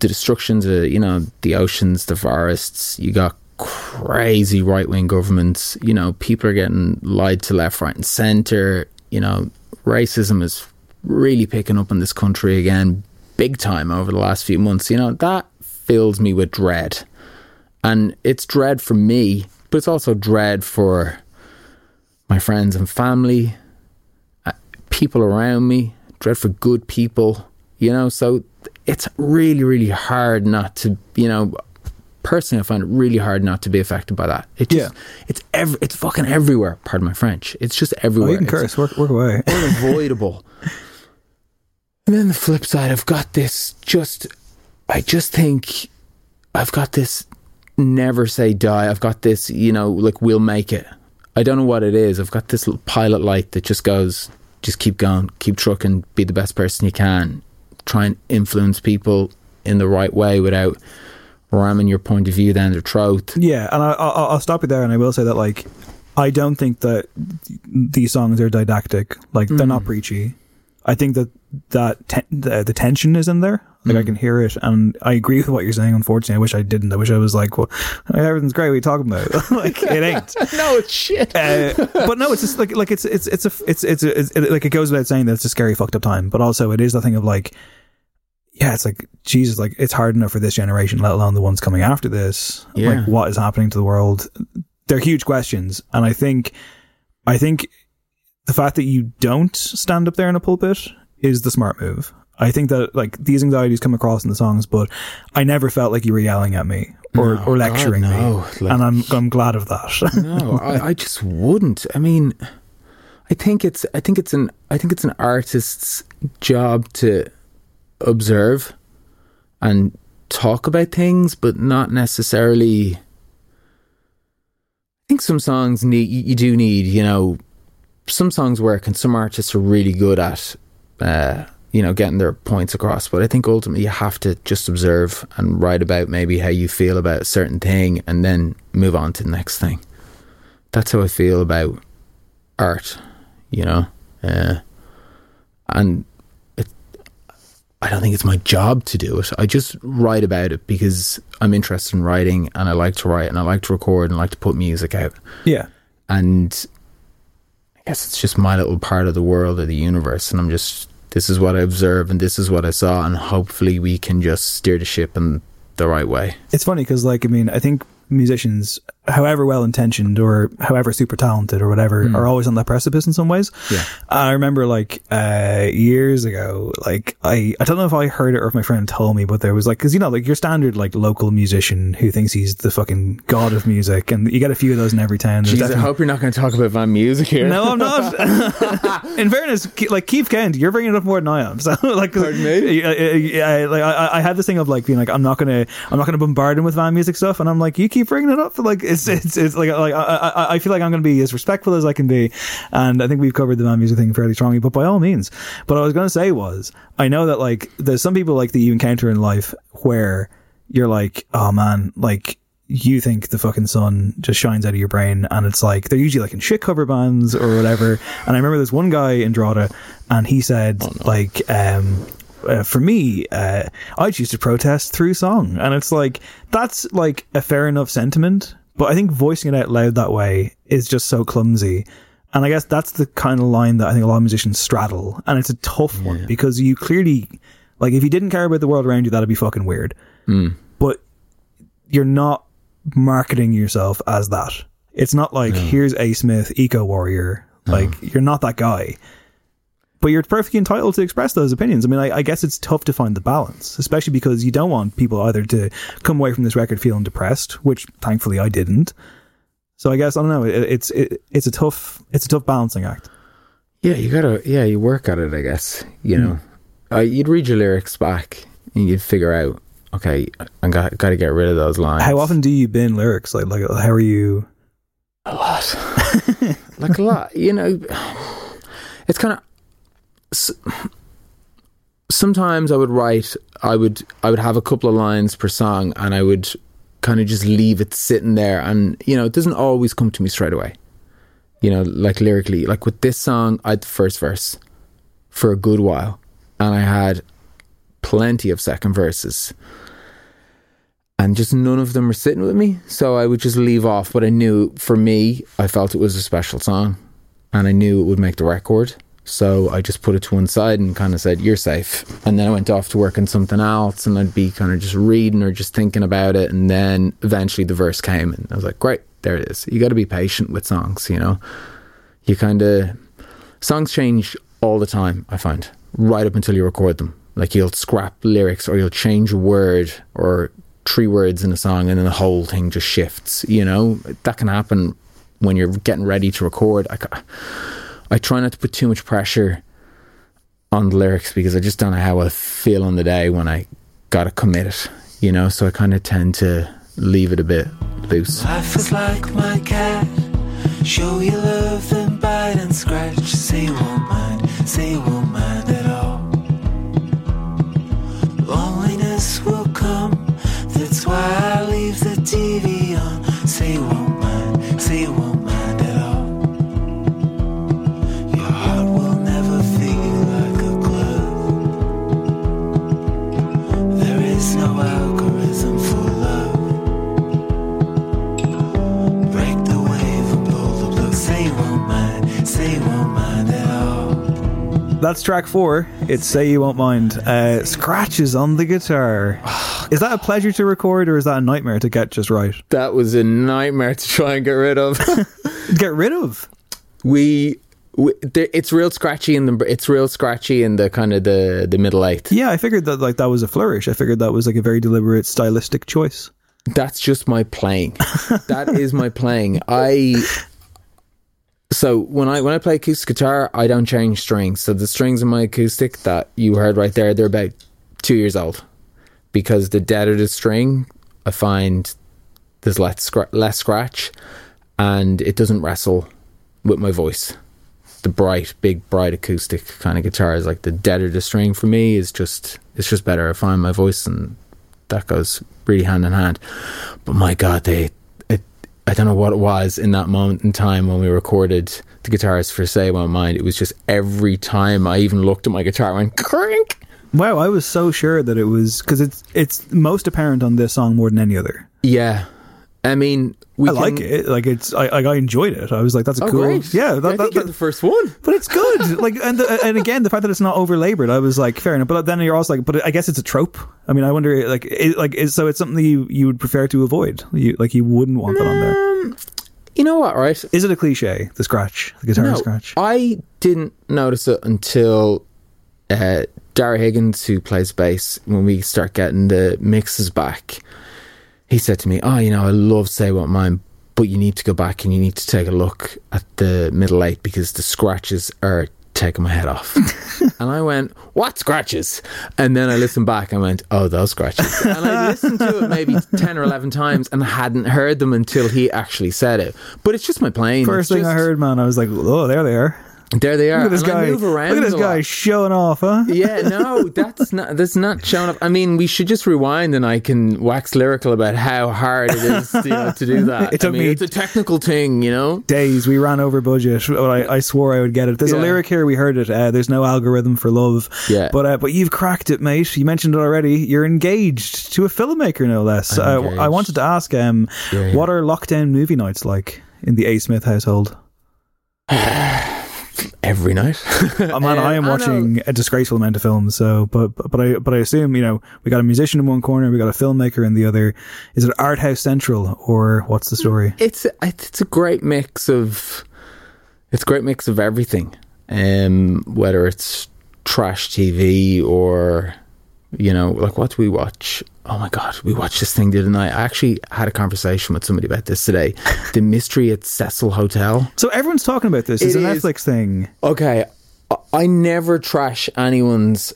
the destructions of you know the oceans, the forests. You got crazy right wing governments. You know, people are getting lied to left, right, and center. You know, racism is really picking up in this country again, big time over the last few months. You know, that fills me with dread, and it's dread for me, but it's also dread for my friends and family, uh, people around me, dread for good people. You know, so it's really, really hard not to, you know, personally, I find it really hard not to be affected by that. It just, Yeah. it's ev- it's fucking everywhere. Pardon my French. It's just everywhere. Oh, you can It's curse, work, work away. unavoidable. [laughs] and then the flip side, I've got this. Just, I just think I've got this. Never say die. I've got this. You know, like we'll make it. I don't know what it is. I've got this little pilot light that just goes, just keep going, keep trucking, be the best person you can. Try and influence people in the right way without ramming your point of view down their throat. Yeah, and I, I'll, I'll stop you there, and I will say that like I don't think that these songs are didactic. Like they're not mm. preachy. I think that that the, the tension is in there. Like I can hear it, and I agree with what you're saying. Unfortunately, I wish I didn't. I wish I was like, well, everything's great. What are you talking about? [laughs] like it ain't. [laughs] no, it's shit. Uh, but no, it's just like like it's it's it's a it's it's, a, it's it, like it goes without saying that it's a scary fucked up time. But also, it is the thing of like, yeah, it's like Jesus, like it's hard enough for this generation, let alone the ones coming after this. Yeah. Like what is happening to the world? They're huge questions, and I think, I think the fact that you don't stand up there in a pulpit is the smart move. I think that like these anxieties come across in the songs, but I never felt like you were yelling at me or, No, or God, lecturing no. me, Like- and I'm I'm glad of that. [laughs] no, I, I just wouldn't. I mean, I think it's I think it's an I think it's an artist's job to observe and talk about things, but not necessarily. I think some songs need you you do need you know some songs work and some artists are really good at uh, you know getting their points across. But I think ultimately you have to just observe and write about maybe how you feel about a certain thing and then move on to the next thing. That's how I feel about art, you know. Uh, and it, I don't think it's my job to do it. I just write about it because I'm interested in writing and I like to write and I like to record and I like to put music out. Yeah. And I guess it's just my little part of the world or the universe. And I'm just, this is what I observe and this is what I saw. And hopefully we can just steer the ship in the right way. It's funny because, like, I mean, I think musicians, however well intentioned or however super talented or whatever, are always on that precipice in some ways. Yeah. I remember, like, uh, years ago, like, I, I don't know if I heard it or if my friend told me, but there was like, because you know, like your standard like local musician who thinks he's the fucking god of music, and you get a few of those in every town. Jeez, I hope you're not going to talk about Van Music here. no, I'm not. [laughs] [laughs] In fairness, like Keith Kent, you're bringing it up more than I am. So, [laughs] like, Pardon me? I, I, I- like, I, I had this thing of like being like, I'm not gonna, I'm not gonna bombard him with van music stuff, and I'm like, you keep bringing it up. Like, it's, it's, it's like, like I, I, I feel like I'm gonna be as respectful as I can be, and I think we've covered the van music thing fairly strongly. But by all means, what I was gonna say was, I know that like there's some people like that you encounter in life where you're like, oh man, like you think the fucking sun just shines out of your brain and it's like they're usually like in shit cover bands or whatever. And i remember this one guy in Drogheda and he said like um uh, for me uh i choose to protest through song. And it's like that's like a fair enough sentiment but i think voicing it out loud that way is just so clumsy. And i guess that's the kind of line that i think a lot of musicians straddle. And it's a tough one because you clearly like if you didn't care about the world around you that'd be fucking weird. Hmm. But you're not marketing yourself as that. It's not like here's A Smith, eco warrior. Like you're not that guy. But you're perfectly entitled to express those opinions. I mean, I, I guess it's tough to find the balance, especially because you don't want people either to come away from this record feeling depressed, which thankfully I didn't. So I guess I don't know. It, it's it, it's a tough it's a tough balancing act. Yeah, you gotta. Yeah, you work at it. I guess you know. Uh, you'd read your lyrics back and you'd figure out. Okay, I got got to get rid of those lines. How often do you bin lyrics? Like like how are you? A lot. [laughs] like a lot. You know, [sighs] it's kind of. Sometimes I would write. I would. I would have a couple of lines per song, and I would kind of just leave it sitting there. And you know, it doesn't always come to me straight away. You know, like lyrically, like with this song, I had the first verse for a good while, and I had plenty of second verses and just none of them were sitting with me. So I would just leave off. But I knew for me, I felt it was a special song and I knew it would make the record. So I just put it to one side and kind of said, You're safe. And then I went off to work on something else and I'd be kind of just reading or just thinking about it. And then eventually the verse came and I was like, Great, there it is. You got to be patient with songs, you know? You kind of, songs change all the time, I find, right up until you record them. Like you'll scrap lyrics or you'll change a word or three words in a song and then the whole thing just shifts you know that can happen when you're getting ready to record I, I try not to put too much pressure on the lyrics because I just don't know how I feel on the day when I gotta commit it you know so I kind of tend to leave it a bit loose Life is like my cat. Show you love, then bite and scratch. Say you won't mind, say you won't That's track four. It's Say You Won't Mind. Uh, scratches on the guitar. [sighs] Is that a pleasure to record or is that a nightmare to get just right? that was a nightmare to try and get rid of [laughs] [laughs] Get rid of. we, we there, it's real scratchy in the it's real scratchy in the kind of the the middle eighth Yeah, I figured that like that was a flourish. I figured that was like a very deliberate stylistic choice. that's just my playing. [laughs] that is my playing. I so when I when I play acoustic guitar, I don't change strings. So the strings in my acoustic that you heard right there, they're about two years old because the deader the string, I find there's less scra- less scratch, and it doesn't wrestle with my voice. The bright, big, bright acoustic kind of guitar is like the deader the string for me is just it's just better. I find my voice and that goes really hand in hand. But my God, they I don't know what it was in that moment in time when we recorded the guitars for Say Won't Mind. It was just every time I even looked at my guitar, I went crink. Wow, I was so sure that it was because it's it's most apparent on this song more than any other. Yeah, I mean, we I like it. Like it's, I, I I enjoyed it. I was like, that's a Oh, cool. great. Yeah, I that, think that, you're the first one. but it's good. [laughs] like, and the, and again, the fact that it's not over labored, I was like, fair enough. But then you're also like, but I guess it's a trope. I mean, I wonder, like, it, like, is, so it's something that you you would prefer to avoid. You like, you wouldn't want that on there. You know what, right? Is it a cliche? The scratch, the guitar scratch. I didn't notice it until uh, Dara Higgins, who plays bass, when we start getting the mixes back, he said to me, "Oh, you know, I love Say Won't Mind, but you need to go back and you need to take a look at the middle eight because the scratches are." Taking my head off, [laughs] and I went, "What scratches?" And then I listened back and went, "Oh, those scratches." [laughs] And I listened to it maybe ten or eleven times and hadn't heard them until he actually said it. But it's just my playing. First It's thing I heard, man, I was like, oh, there they are. There they are. Look at this and guy. Look at this guy showing off, huh? [laughs] yeah, no, that's not that's not showing up. I mean, we should just rewind, and I can wax lyrical about how hard it is, you know, to do [laughs] that. It took I mean, me- it's a technical thing, you know. days. We ran over budget. But I, I swore I would get it. There's a lyric here. We heard it. Uh, there's no algorithm for love. Yeah. But uh, but you've cracked it, mate. You mentioned it already. You're engaged to a filmmaker, no less. Uh. I wanted to ask, um, Yeah, yeah. what are lockdown movie nights like in the A. Smith household? [sighs] [laughs] Every night. [laughs] Oh, man, I am I know. watching a disgraceful amount of films. So, but but I but I assume you know we got a musician in one corner, we got a filmmaker in the other. Is it Art House Central or what's the story? it's it's a great mix of it's a great mix of everything. Um, whether it's trash TV or you know, like what do we watch? Oh my god, we watched this thing the other night. I actually had a conversation with somebody about this today. [laughs] the mystery at Cecil Hotel. So everyone's talking about this. It's It a is. Netflix thing. Okay, I- I never trash anyone's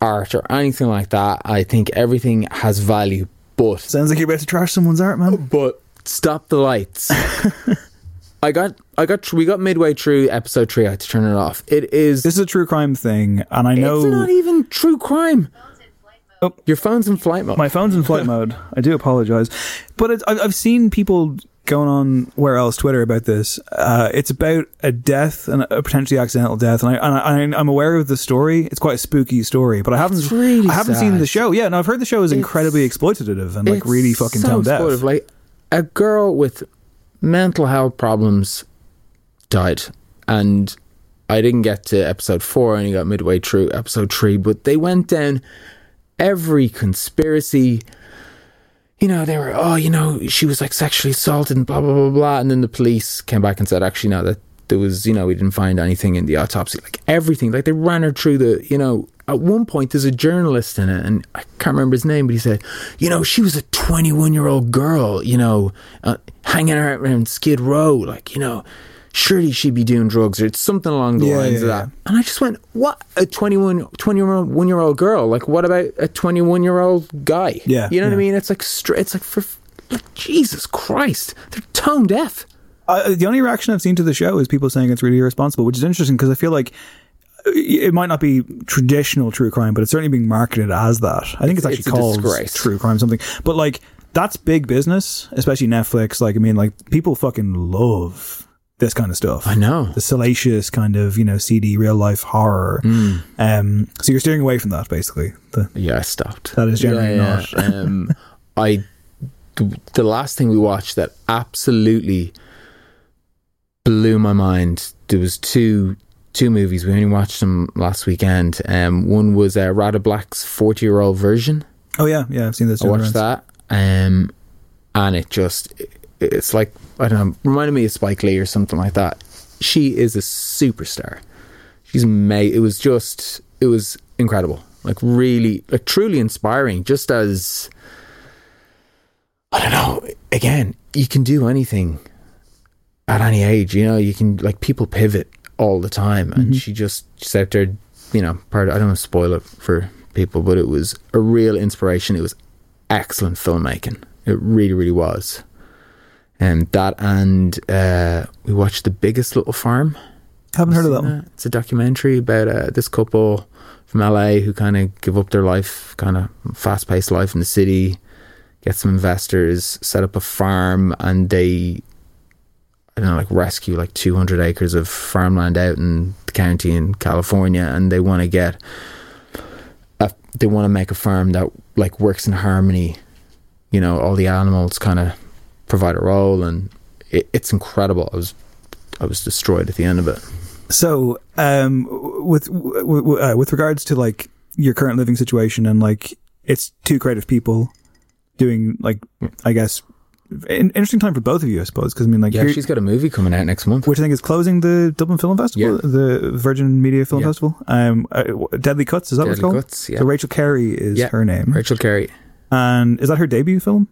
art or anything like that. I think everything has value, but Sounds like you're about to trash someone's art, man. but stop the lights. [laughs] I got I got we got midway through episode three. I had to turn it off. It is. This is a true crime thing, and I know it's not even true crime. Oh. Your phone's in flight mode. my phone's in flight mode. I do apologize, but it's, I've seen people going on where else Twitter about this. Uh, it's about a death and a potentially accidental death, and I and I, I'm aware of the story. It's quite a spooky story, but I haven't really I haven't seen the show. Yeah, no, I've heard the show is incredibly exploitative and like really fucking so tone deaf. Like a girl with mental health problems died, and I didn't get to episode four. I only got midway through episode three, but they went down every conspiracy. You know, they were, oh, you know, she was like sexually assaulted and blah, blah, blah, blah. And then the police came back and said, actually, no, that there was, you know, we didn't find anything in the autopsy. Like everything. Like they ran her through the, you know, at one point there's a journalist in it, and I can't remember his name, but he said, you know, she was a 21 year old girl, you know, uh, hanging around Skid Row. Like, you know, surely she'd be doing drugs or it's something along the Yeah, lines yeah, of that. And I just went, what? A 21, 21 year old girl? Like, what about a 21 year old guy? Yeah, You know what. I mean? It's like, stra- it's like, for, like, Jesus Christ, they're tone deaf. Uh, the only reaction I've seen to the show is people saying it's really irresponsible, which is interesting because I feel like uh, it might not be traditional true crime, but it's certainly being marketed as that. I think it's, It's- actually it's called disgrace. true crime something. But like that's big business, especially Netflix. Like I mean, like people fucking love this kind of stuff. I know. the salacious kind of you know seedy real life horror. Hmm. Um, so you're steering away from that basically. The, Yeah, I stopped. That is generally Yeah, yeah. um, [laughs] I the, last thing we watched that absolutely blew my mind. There was two two movies. We only watched them last weekend. Um, one was uh, Radha Blank's forty year old version. oh yeah, yeah, I've seen this. I watched that, um, and it just it- it's like I don't know, reminded me of Spike Lee or something like that. She is a superstar. She's made. It was just it was incredible. Like really, like truly inspiring. Just as I don't know. Again, you can do anything at any age. You know, you can like people pivot all the time, and mm-hmm. she just she's out there. You know, part. I don't want to spoil it for people, but it was a real inspiration. It was excellent filmmaking. It really, really was. And that, and uh, we watched The Biggest Little Farm. Haven't heard of that one. It's a documentary about uh, this couple from LA who kind of give up their life, kind of fast paced life in the city, get some investors, set up a farm, and they, I don't know, like rescue like 200 acres of farmland out in the county in California, and they want to get, a, they want to make a farm that like works in harmony. You know, all the animals kind of provide a role, and it, it's incredible. I was, I was destroyed at the end of it. So, um, with w- w- uh, with regards to like your current living situation and like it's two creative people doing like I guess an interesting time for both of you, I suppose. Because I mean, like, Yeah, she's got a movie coming out next month. which I think is closing the Dublin Film Festival, Yeah. the Virgin Media Film Yeah. Festival. Um, uh, Deadly Cuts is that what it's called? Cuts, yeah. So Rachel Carey is her name, Rachel Carey. and is that her debut film?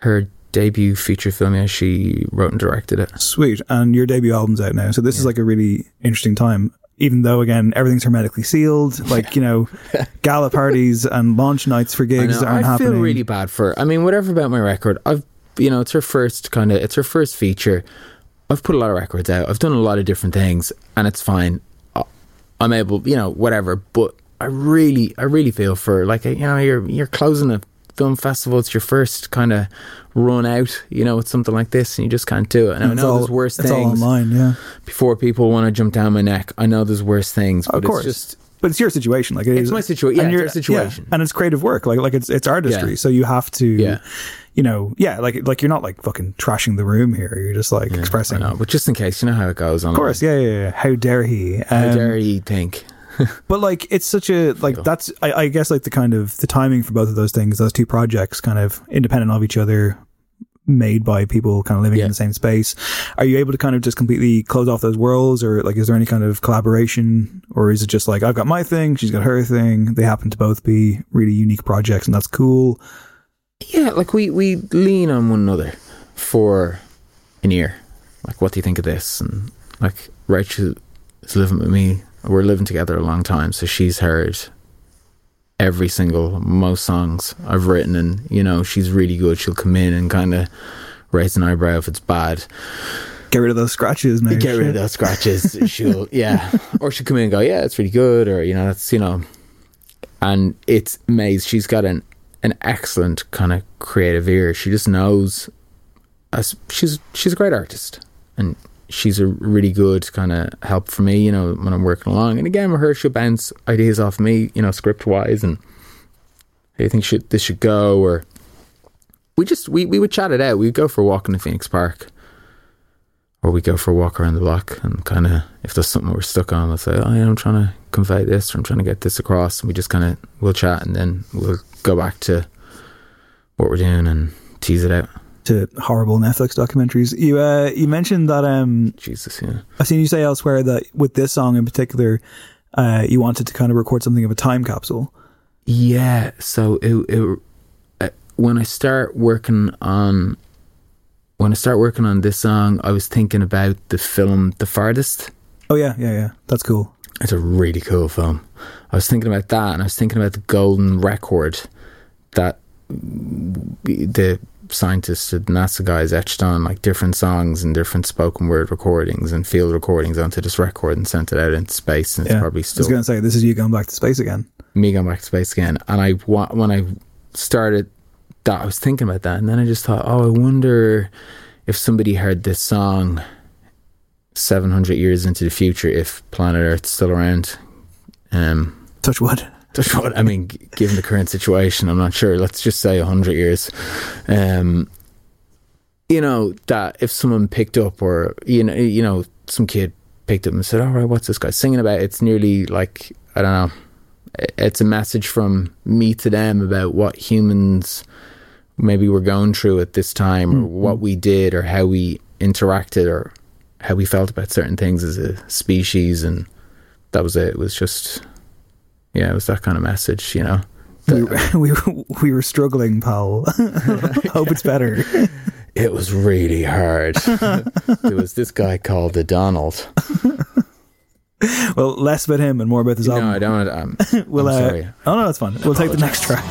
Her debut feature film, yeah, she wrote and directed it. Sweet. And your debut album's out now. So this is like a really interesting time. Even though again everything's hermetically sealed, [laughs] like you know, [laughs] gala parties and launch nights for gigs aren't I happening. feel really bad for her. I mean, whatever about my record, I've, you know, it's her first kind of, it's her first feature. I've put a lot of records out. I've done a lot of different things, and it's fine. I- I'm able, you know, whatever. But I really, I really feel for like, you know, you're you're closing a film festival. It's your first kind of run out, you know, with something like this, and you just can't do it. And I It's know all- there's worse it's all things. online, yeah. Before people want to jump down my neck, I know there's worse things. But of course. it's just but it's your situation. Like it It's is- my situa- yeah, and it's situation. yeah, and it's creative work. Like like it's it's artistry. Yeah. So you have to, Yeah. you know, yeah. Like like you're not like fucking trashing the room here. You're just like expressing. I know, but just in case, you know how it goes. On. Of course, yeah, yeah, yeah. How dare he? How Um, dare he think? But like, it's such a like that's I, I guess like the kind of the timing for both of those things, those two projects, kind of independent of each other, made by people kind of living in the same space. Are you able to kind of just completely close off those worlds, or like is there any kind of collaboration, or is it just like I've got my thing, she's got her thing, they happen to both be really unique projects, and that's cool. Yeah, like we we lean on one another for an ear. Like, what do you think of this? And like, Rachel is living with me. We're living together a long time, so she's heard every single most songs I've written, and you know she's really good. She'll come in and kind of raise an eyebrow if it's bad. Get rid of those scratches, man. Get rid of those scratches. [laughs] she'll yeah, or she'll come in and go, yeah, it's really good, or you know, that's you know, and it's Maze. She's got an an excellent kind of creative ear. She just knows. As she's she's a great artist, and she's a really good kind of help for me. You know, when I'm working along. And again, with her, she'll bounce ideas off me. You know, script wise, and hey, I think should this should go, or we just we we would chat it out. We'd go for a walk in the Phoenix Park or we go for a walk around the block and kind of if there's something we're stuck on, we'll say, "Oh, yeah, I'm trying to convey this, or I'm trying to get this across," and we just kind of we'll chat and then we'll go back to what we're doing and tease it out. To horrible Netflix documentaries. You uh, you mentioned that um, Jesus, yeah. I've seen you say elsewhere that with this song in particular, uh, you wanted to kind of record something of a time capsule. Yeah, so it, it uh, when I start working on when I start working on this song, I was thinking about the film The Farthest. Oh yeah, yeah, yeah. That's cool. It's a really cool film. I was thinking about that, and I was thinking about the golden record that the scientists, the NASA guys, etched on like different songs and different spoken word recordings and field recordings onto this record and sent it out into space. And it's yeah. probably I was going to say this is you going back to space again. me going back to space again. And I when I started that, I was thinking about that, and then I just thought, oh, I wonder if somebody heard this song seven hundred years into the future, if planet Earth's still around. Um, Touch wood. I mean, given the current situation, I'm not sure. Let's just say hundred years. Um, you know that if someone picked up, or you know, you know, some kid picked up and said, "All right, what's this guy singing about?" It's nearly like I don't know. It's a message from me to them about what humans maybe were going through at this time, or what we did, or how we interacted, or how we felt about certain things as a species, and that was it. It was just, yeah, it was that kind of message, you know. We, [laughs] we we were struggling, pal. [laughs] Hope it's better. [laughs] It was really hard. there was this guy called the Donald. well, less about him and more about this No. I don't. Um, We'll, I'm uh, sorry. Oh no, that's fine. We'll take the next track.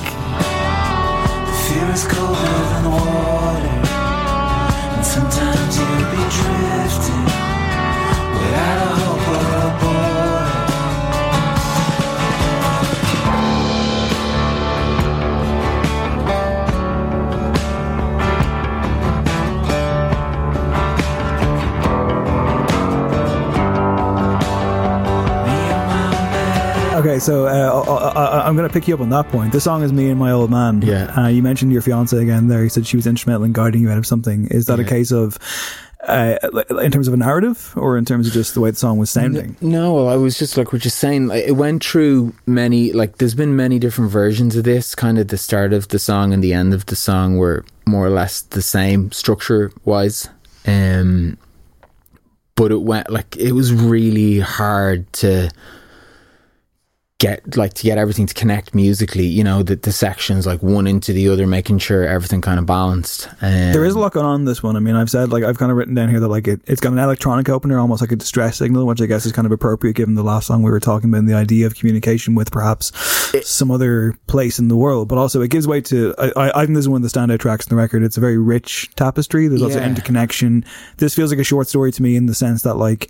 Okay, so uh, I, I, I'm going to pick you up on that point. The song is "Me and My Old Man." Yeah. Uh, you mentioned your fiance again. There, you said she was instrumental in guiding you out of something. Is that a case of, uh, in terms of a narrative, or in terms of just the way the song was sounding? No, I was just like we're just saying. Like, it went through many. Like, there's been many different versions of this. Kind of the start of the song and the end of the song were more or less the same structure wise. Um, but it went like it was really hard to get like to get everything to connect musically. You know, the the sections like one into the other, making sure everything kind of balanced. Um, There is a lot going on in this one. I mean, I've said like I've kind of written down here that like it, it's got an electronic opener, almost like a distress signal, which I guess is kind of appropriate given the last song we were talking about and the idea of communication with perhaps some other place in the world. But also, it gives way to I, I, I think this is one of the standout tracks in the record. It's a very rich tapestry. There's also Yeah. interconnection. This feels like a short story to me in the sense that like.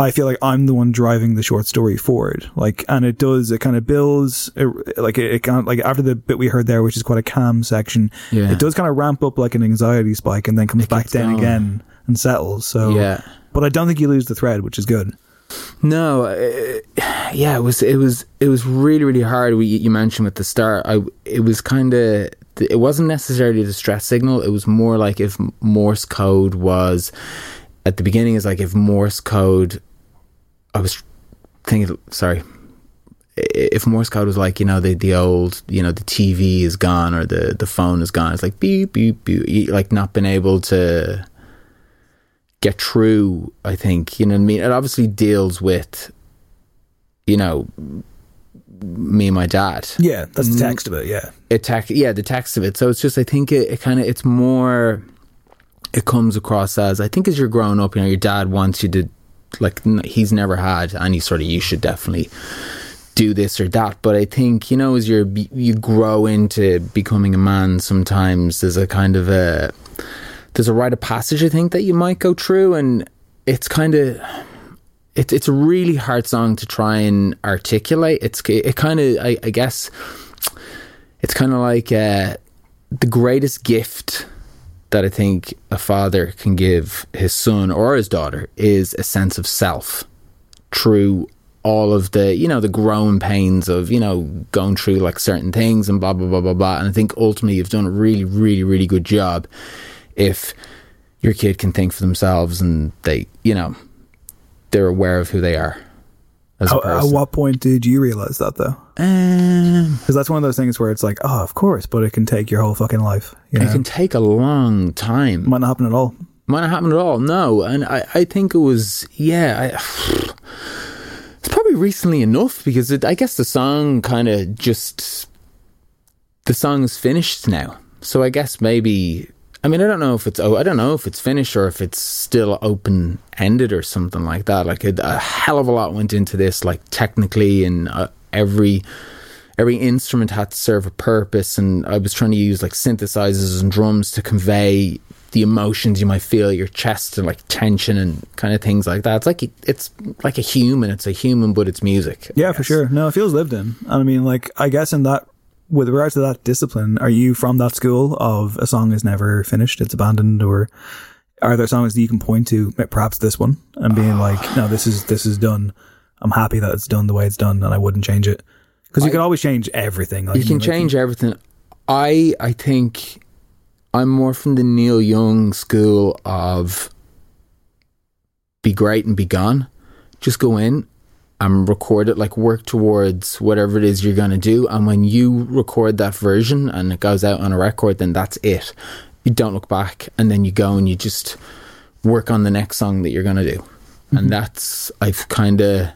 I feel like I'm the one driving the short story forward. Like, and it does, it kind of builds, it, like, it, it kind of, like, after the bit we heard there, which is quite a calm section, Yeah. it does kind of ramp up like an anxiety spike and then comes back gets down again and settles. So, Yeah. But I don't think you lose the thread, which is good. No, uh, yeah, it was it was it was really really hard. We you mentioned at the start, I it was kind of it wasn't necessarily a distress signal. It was more like if Morse code was at the beginning is like if Morse code. I was thinking, sorry, if Morse code was like you know the the old you know the TV is gone or the the phone is gone. It's like beep beep beep, like not been able to get through. I think you know what I mean. It obviously deals with you know me and my dad. Yeah, that's the mm. text of it. Yeah. It tech, yeah, the text of it. So it's just I think it, it kind of it's more. It comes across as I think as you're growing up, you know, your dad wants you to like he's never had any sort of you should definitely do this or that. But I think you know as you're you grow into becoming a man, sometimes there's a kind of a there's a rite of passage I think that you might go through, and it's kind of it's it's a really hard song to try and articulate. It's it kind of I, I guess it's kind of like uh, the greatest gift that I think a father can give his son or his daughter is a sense of self through all of the you know the growing pains of you know going through like certain things and blah blah blah blah blah and I think ultimately you've done a really really really good job if your kid can think for themselves and they you know they're aware of who they are as a At, at what point did you realize that though? Um, Because that's one of those things where it's like, oh, of course, but it can take your whole fucking life. You it can take a long time. Might not happen at all. Might not happen at all. No, and I, I think it was yeah. I, [sighs] it's probably recently enough because it, I guess the song kind of just the song's finished now. So I guess maybe I mean I don't know if it's oh I don't know if it's finished or if it's still open ended or something like that. Like a, a hell of a lot went into this, like technically, and uh, every every instrument had to serve a purpose and I was trying to use like synthesizers and drums to convey the emotions you might feel your chest and like tension and kind of things like that. It's like it's like a human. It's a human, but it's music. Yeah, for sure. No, it feels lived in. I mean, like, I guess in that, with regards to that discipline, are you from that school of a song is never finished, it's abandoned, or are there songs that you can point to, perhaps this one, and being like, [sighs] no, this is this is done. I'm happy that it's done the way it's done, and I wouldn't change it because you can always change everything. Like, You can like, change everything. I I think I'm more from the Neil Young school of be great and be gone. Just go in and record it, like work towards whatever it is you're going to do. And when you record that version and it goes out on a record, then that's it. You don't look back and then you go and you just work on the next song that you're going to do. And mm-hmm. that's, I've kind of,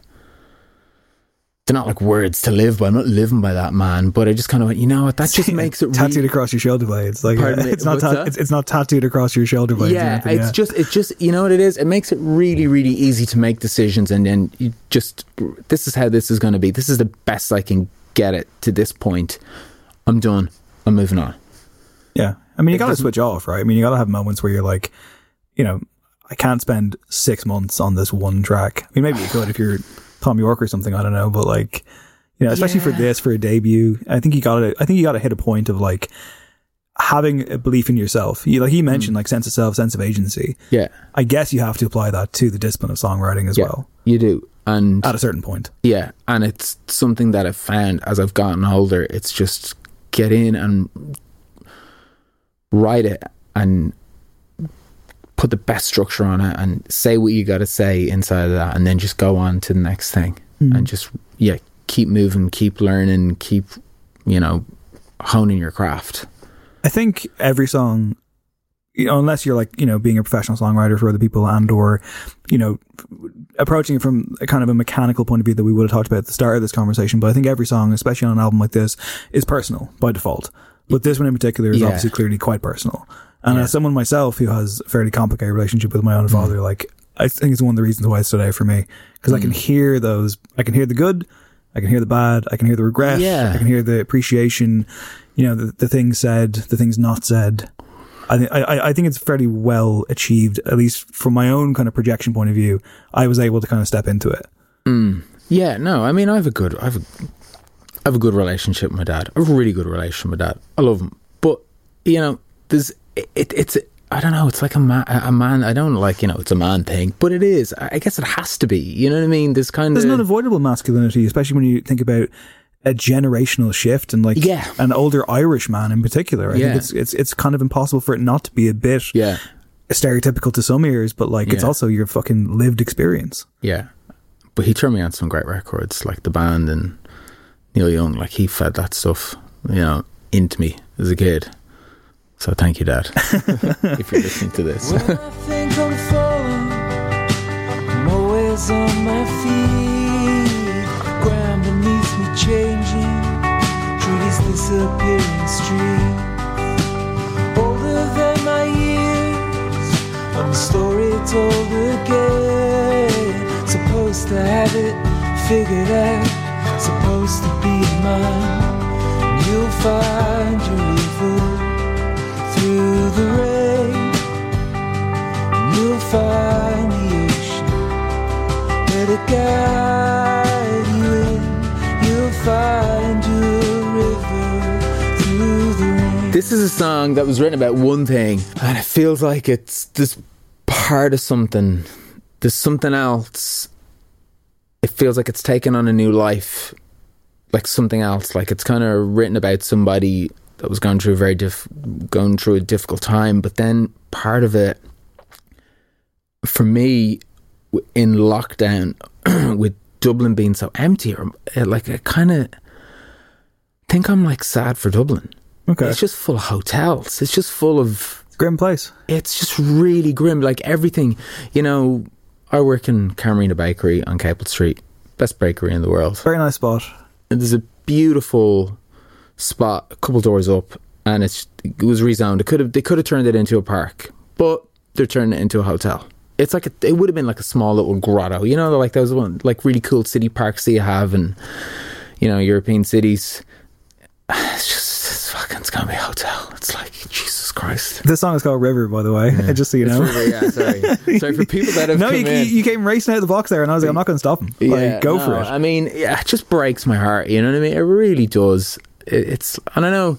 they're not like words to live by. I'm not living by that, man. But I just kind of went, you know what? That just [laughs] makes it tattooed across your shoulder blades. Like Pardon uh, it's not ta- it's, it's not tattooed across your shoulder blades. yeah, anything, it's just it's just you know what it is. It makes it really really easy to make decisions, and then you just this is how this is going to be. This is the best I can get it to this point. I'm done. I'm moving on. Yeah. I mean, you got to switch off, right? I mean, you got to have moments where you're like, you know, I can't spend six months on this one track. I mean, maybe you could if you're Thom Yorke or something. I don't know, but like, you know, especially for this for a debut, I think you got to. I think you got to hit a point of like having a belief in yourself. You like he Mm. mentioned like sense of self, sense of agency. Yeah, I guess you have to apply that to the discipline of songwriting as yeah, well you do, and at a certain point. Yeah, and it's something that I've found as I've gotten older. It's just get in and write it and put the best structure on it and say what you got to say inside of that, and then just go on to the next thing mm-hmm. and just yeah, keep moving, keep learning, keep you know honing your craft. I think every song, you know, unless you're like, you know, being a professional songwriter for other people and or, you know, approaching it from a kind of a mechanical point of view that we would have talked about at the start of this conversation. But I think every song, especially on an album like this, is personal by default. But this one in particular is Yeah. obviously clearly quite personal. And uh, Yeah. as someone myself who has a fairly complicated relationship with my own mm-hmm. father, like I think it's one of the reasons why it stood out for me because I can mm. hear those, I can hear the good, I can hear the bad, I can hear the regret, Yeah. I can hear the appreciation, you know, the, the things said, the things not said. I, thi- I, I think it's fairly well achieved, at least from my own kind of projection point of view. I was able to kind of step into it. Mm. Yeah, no, I mean, I have a good, I have a, I have a good relationship with my dad. I have a really good relationship with my dad. I love him, but you know, there's, it, it's, I don't know, it's like a man, a man. I don't like, you know, it's a man thing, but it is. I guess it has to be. You know what I mean? There's kind There's of there's an unavoidable masculinity, especially when you think about a generational shift and like Yeah. an older Irish man in particular. I Yeah. think it's, it's, it's kind of impossible for it not to be a bit yeah, stereotypical to some ears, but like it's also your fucking lived experience. yeah. But he turned me on some great records, like the band and Neil Young. Like he fed that stuff, you know, into me as a kid. So thank you, Dad, [laughs] if you're listening to this. When I think I'm falling, I'm always on my feet. Ground beneath me changing through disappearing streets. Older than my years, I'm a story told again. Supposed to have it figured out, supposed to be mine. You'll find your river through the rain. You'll find the ocean guide you in. You'll find your river through the rain. This is a song that was written about one thing, and it feels like it's this part of something. There's something else. It feels like it's taken on a new life, like something else. Like it's kind of written about somebody that was going through a very diff, going through a difficult time. But then part of it, for me, in lockdown, [clears throat] with Dublin being so empty, or uh, like I kind of think I'm like sad for Dublin. Okay. It's just full of hotels. It's just full of. Grim place. It's just really grim. Like everything, you know. I work in Camerino Bakery on Capel Street, best bakery in the world. Very nice spot. And there's a beautiful spot a couple doors up, and it's it was rezoned. It could have they could have turned it into a park, but they're turning it into a hotel. It's like a, it would have been like a small little grotto, you know, like those one like really cool city parks that you have, and you know European cities. [sighs] It's just it's fucking it's gonna be a hotel. It's like Jesus Christ. This song is called River, by the way, [laughs] just so you know. yeah, sorry, [laughs] sorry for people that have no, come you, in. you came racing out of the box there, and I was like, I'm not going to stop him. like, go no, for it. I mean, yeah, it just breaks my heart. You know what I mean? It really does. It, it's, and I know,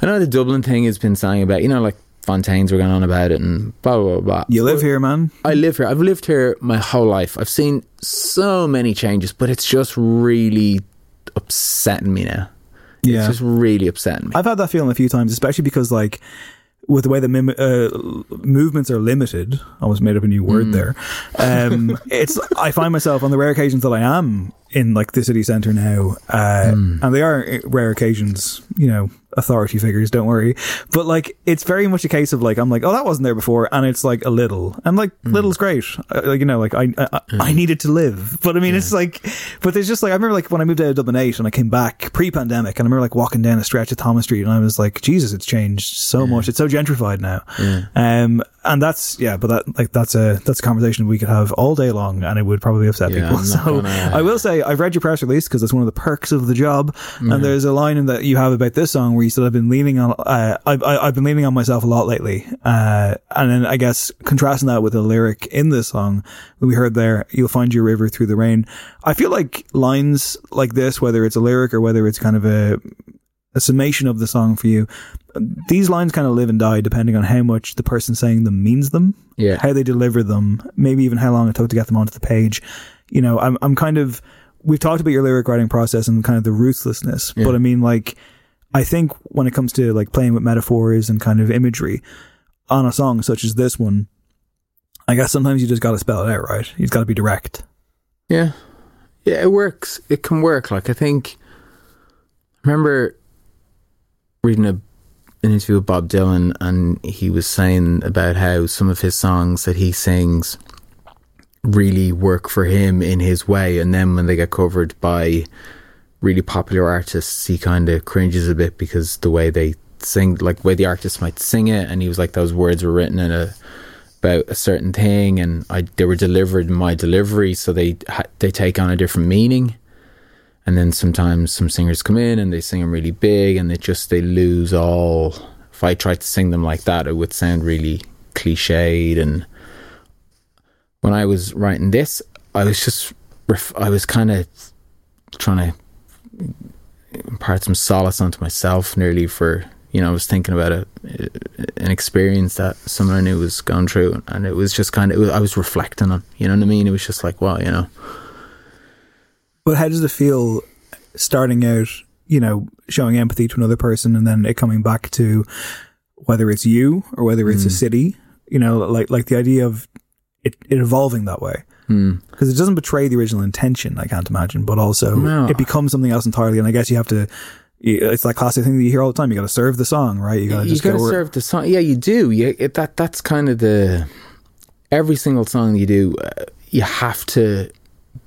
I know the Dublin thing has been saying about, you know, like Fontaines were going on about it and blah blah blah. blah. you live here, man. I live here. I've lived here my whole life. I've seen so many changes, but it's just really upsetting me now. Yeah. It's just really upsetting me. I've had that feeling a few times, especially because like with the way that mim- uh, movements are limited, I almost made up a new word Mm. there. Um, [laughs] it's I find myself on the rare occasions that I am in like the city centre now, uh, Hmm. and they are uh, rare occasions, you know, authority figures. Don't worry, but like it's very much a case of like I'm like, oh, that wasn't there before, and it's like a little, and like Hmm. little's great, uh, like you know, like I I, I needed to live, but I mean, it's like, but there's just like I remember like when I moved out of Dublin eight and I came back pre-pandemic, and I remember like walking down a stretch of Thomas Street, and I was like, Jesus, it's changed so much. It's so gentrified now, um, and that's yeah, but that like that's a that's a conversation we could have all day long, and it would probably upset Yeah, people. [laughs] So gonna- I will say I've read your press release because it's one of the perks of the job. And there's a line in that you have about this song where you said I've been leaning on uh, I've I've been leaning on myself a lot lately. Uh, and then I guess contrasting that with the lyric in this song that we heard there, you'll find your river through the rain. I feel like lines like this, whether it's a lyric or whether it's kind of a a summation of the song for you. These lines kind of live and die depending on how much the person saying them means them, Yeah. how they deliver them, maybe even how long it took to get them onto the page. You know, I'm I'm kind of we've talked about your lyric writing process and kind of the ruthlessness, but I mean like I think when it comes to like playing with metaphors and kind of imagery on a song such as this one, I guess sometimes you just got to spell it out, right? You've got to be direct. Yeah. Yeah, it works. It can work. Like I think I remember reading a an interview with Bob Dylan and he was saying about how some of his songs that he sings really work for him in his way and then when they get covered by really popular artists he kind of cringes a bit because the way they sing like the way the artist might sing it and he was like those words were written in a about a certain thing and I they were delivered in my delivery so they they take on a different meaning and then sometimes some singers come in and they sing them really big and they just they lose all if I tried to sing them like that it would sound really cliched. And when I was writing this I was just I was kind of trying to impart some solace onto myself nearly for you know I was thinking about a an experience that someone I knew was going through. And it was just kind of I was reflecting on you know what I mean? It was just like wow you know But how does it feel starting out, you know, showing empathy to another person and then it coming back to whether it's you or whether it's a city, you know, like like the idea of it, it evolving that way. Because it doesn't betray the original intention, I can't imagine, but also No. it becomes something else entirely. And I guess you have to, it's that classic thing that you hear all the time. You got to serve the song, right? You got to just got to serve the song. Yeah, you do. You, it, that that's kind of the every single song you do. Uh, you have to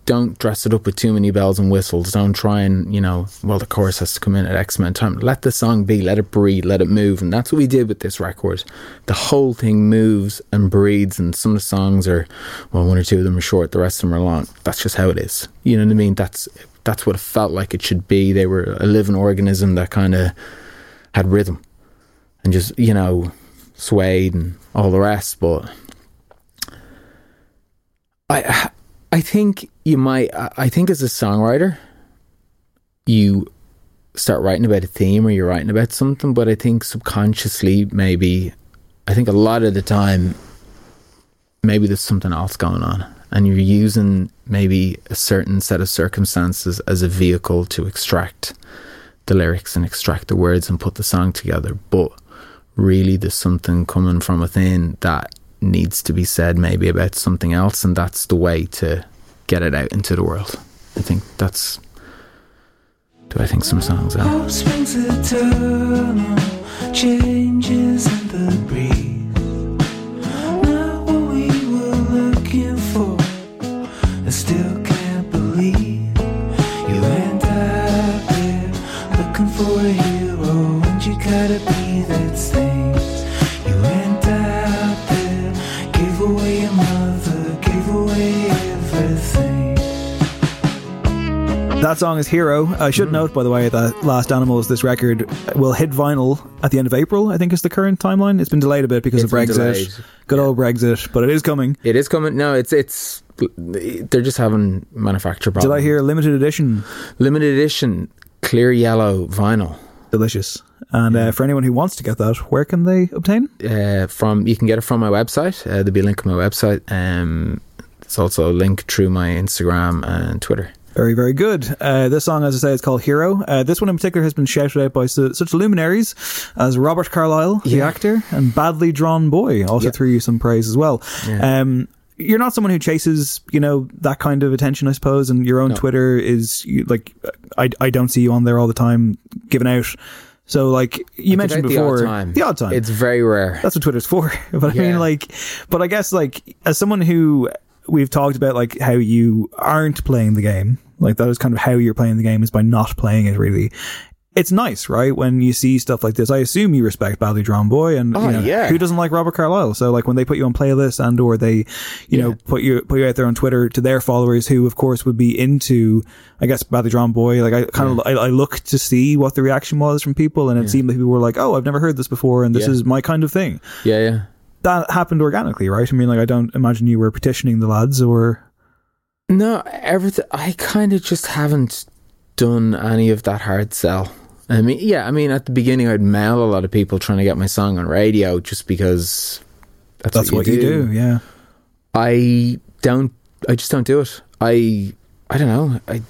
don't dress it up with too many bells and whistles. Don't try and you know. Well, the chorus has to come in at X amount of time. Let the song be. Let it breathe. Let it move. And that's what we did with this record. The whole thing moves and breathes. And some of the songs are well, one or two of them are short. The rest of them are long. That's just how it is. You know what I mean? That's that's what it felt like it should be. They were a living organism that kind of had rhythm and just you know swayed and all the rest but i i think you might I- think as a songwriter you start writing about a theme or you're writing about something but i think subconsciously maybe i think a lot of the time maybe there's something else going on and you're using maybe a certain set of circumstances as a vehicle to extract the lyrics and extract the words and put the song together. But really, there's something coming from within that needs to be said, maybe about something else, and that's the way to get it out into the world. I think that's. Do I think some songs are? Hope springs eternal, changes in the breeze. That song is Hero. I should note, by the way, that Last Animals, this record, will hit vinyl at the end of April, I think is the current timeline. It's been delayed a bit because It's of Brexit. delayed. Good old Brexit, but it is coming. It is coming. No, it's it's. They're just having manufacture problems. Did. I hear limited edition? limited edition clear yellow vinyl? Delicious. And uh, for anyone who wants to get that, where can they obtain? uh, from you can get it from my website. Uh, there'll be a link on my website. Um, there's also a link through my Instagram and Twitter. Very, very good. Uh, this song, as I say, is called Hero. Uh, this one in particular has been shouted out by su- such luminaries as Robert Carlyle, the actor, and Badly Drawn Boy also Yeah. threw you some praise as well. Yeah. Um, you're not someone who chases, you know, that kind of attention, I suppose. And your own Twitter is you, like, I, I don't see you on there all the time giving out. So, like you mentioned before, the odd time. the odd time. It's very rare. That's what Twitter's for. [laughs] But I mean, like, but I guess, like, as someone who we've talked about, like, how you aren't playing the game, like, that is kind of how you're playing the game is by not playing it really. It's nice, right? When you see stuff like this, I assume you respect Badly Drawn Boy, and Oh, you know, yeah. who doesn't like Robert Carlyle? So, like, when they put you on playlists and or they, you know, put you put you out there on Twitter to their followers, who of course would be into, I guess, Badly Drawn Boy. Like, I kind of I, I look to see what the reaction was from people, and it seemed like people were like, "Oh, I've never heard this before, and this Yeah. is my kind of thing." yeah, yeah. That happened organically, right? I mean, like, I don't imagine you were petitioning the lads or. No, everything. I kind of just haven't done any of that hard sell. I mean, yeah, I mean, at the beginning, I'd mail a lot of people trying to get my song on radio just because that's, That's what you do, yeah. I don't. I just don't do it. I. I don't know. I.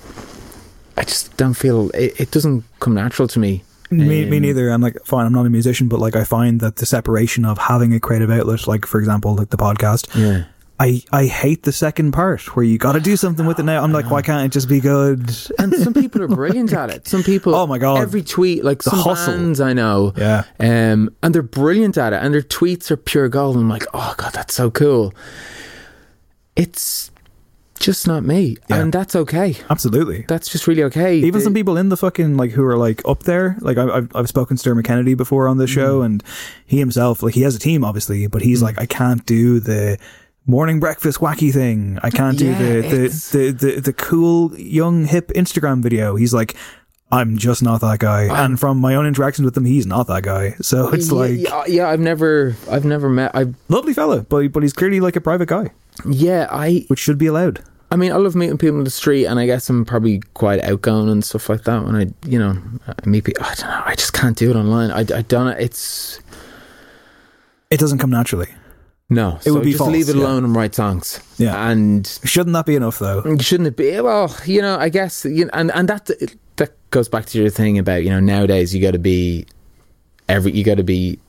I just don't feel it. It doesn't come natural to me. Me, me Um, neither. I'm like, fine, I'm not a musician, but like, I find that the separation of having a creative outlet, like, for example, like the podcast, Yeah. I, I hate the second part where you got to do something with it now. I'm like, why [sighs] can't it just be good? And some people are brilliant at it. Some people, [laughs] Oh my God. every tweet, like The some hustle. bands I know, Yeah. um, and they're brilliant at it, and their tweets are pure gold. I'm like, oh god, that's so cool. It's just not me, Yeah. and that's okay. Absolutely. That's just really okay. Even The- some people in the fucking like who are like up there. Like I- I've I've spoken to Dermot Kennedy before on the show, Mm. and he himself like he has a team obviously, but he's like I can't do the morning breakfast wacky thing. I can't Yeah, do the the, the the the cool young hip Instagram video. He's like. I'm just not that guy, and from my own interactions with him, he's not that guy. [laughs] So it's yeah, like yeah, yeah, I've never, I've never met. I lovely fella, but but he's clearly like a private guy, yeah, I, which should be allowed. I mean, I love meeting people in the street, and I guess I'm probably quite outgoing and stuff like that. When I, you know, I meet people, I don't know, I just can't do it online. I, I don't. It's It doesn't come naturally. no. It so would be just false, leave it yeah. alone and write songs. Yeah. and Shouldn't that be enough though? Mm, shouldn't it be? Well, you know, I guess, you know, and and that that goes back to your thing about you know nowadays you got to be every you got to be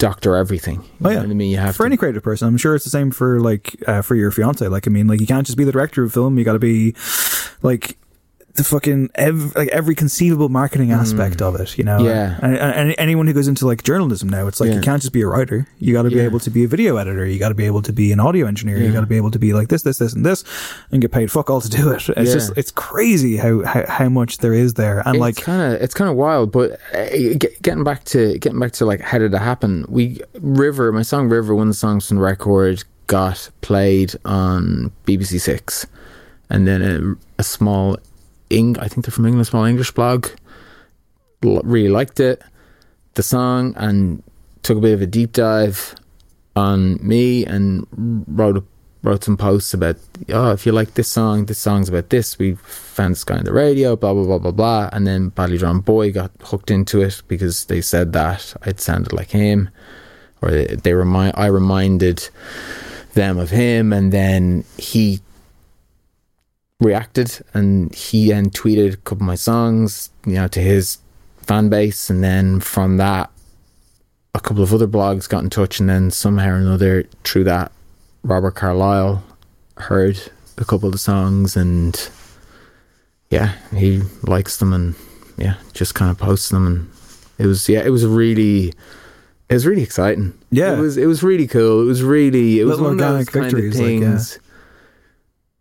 doctor everything. Oh yeah, I mean, you have for to, any creative person. I'm sure it's the same for like uh, for your fiance. Like, I mean, like you can't just be the director of film. You got to be like the fucking ev- like every conceivable marketing aspect of it. You know, Mm. Yeah. And, and, anyone who goes into like journalism now, it's like Yeah. you can't just be a writer. You got to be Yeah. able to be a video editor. You got to be able to be an audio engineer. You got to be able to be like this, this, this, and this, and get paid fuck all to do it. It's Yeah. just it's crazy how, how how much there is there, and it's like kind of it's kind of wild but uh, get, getting back to getting back to like how did it happen we river my song river one of the songs from the record got played on bbc six and then a, a small Eng, i think they're from england small english blog. L- really liked it. The song and took a bit of a deep dive on me and wrote a, wrote some posts about oh if you like this song this song's about this. We found this guy on the radio blah blah blah blah blah. And then Badly Drawn Boy got hooked into it because they said that I'd sounded like him or they, they remind I reminded them of him. And then he reacted and he then tweeted a couple of my songs you know to his fan base and then from that a couple of other blogs got in touch, and then somehow or another, through that, Robert Carlyle heard a couple of the songs, and yeah, he likes them, and yeah, just kind of posts them, and it was yeah, it was really, it was really exciting. Yeah. it was it was really cool. It was really it was Little one of those organic kind of things. like, yeah.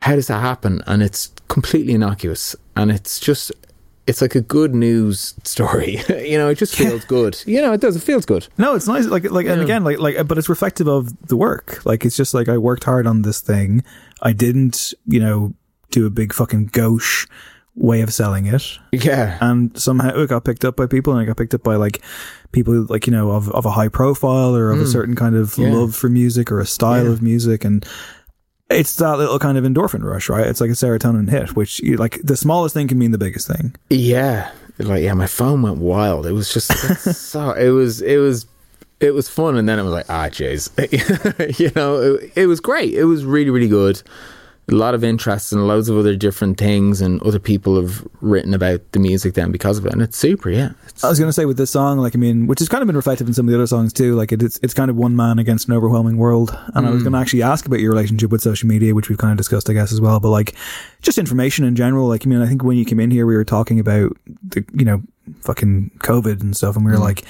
How does that happen? And it's completely innocuous, and it's just. It's like a good news story, [laughs] you know. It just feels good, you know. It does. It feels good. No, it's nice. Like, like, and again, like, like, but it's reflective of the work. Like, it's just like I worked hard on this thing. I didn't, you know, do a big fucking gauche way of selling it, Yeah, and somehow it got picked up by people, and it got picked up by like people like you know of of a high profile or of a certain kind of Hmm. Yeah. love for music or a style Yeah. of music, and it's that little kind of endorphin rush, right? It's like a serotonin hit, which you, like the smallest thing can mean the biggest thing. Yeah, like yeah, my phone went wild. It was just [laughs] so. It was it was it was fun, and then it was like ah, jeez, [laughs] you know, it, it was great. It was really really good. A lot of interest in loads of other different things, and other people have written about the music then because of it, and it's super. Yeah, it's, I was going to say with this song, like I mean, which has kind of been reflected in some of the other songs too. Like it, it's it's kind of one man against an overwhelming world. And I was hmm. going to actually ask about your relationship with social media, which we've kind of discussed, I guess, as well. But like, just information in general. Like I mean, I think when you came in here, we were talking about the you know fucking COVID and stuff, and we were hmm. like.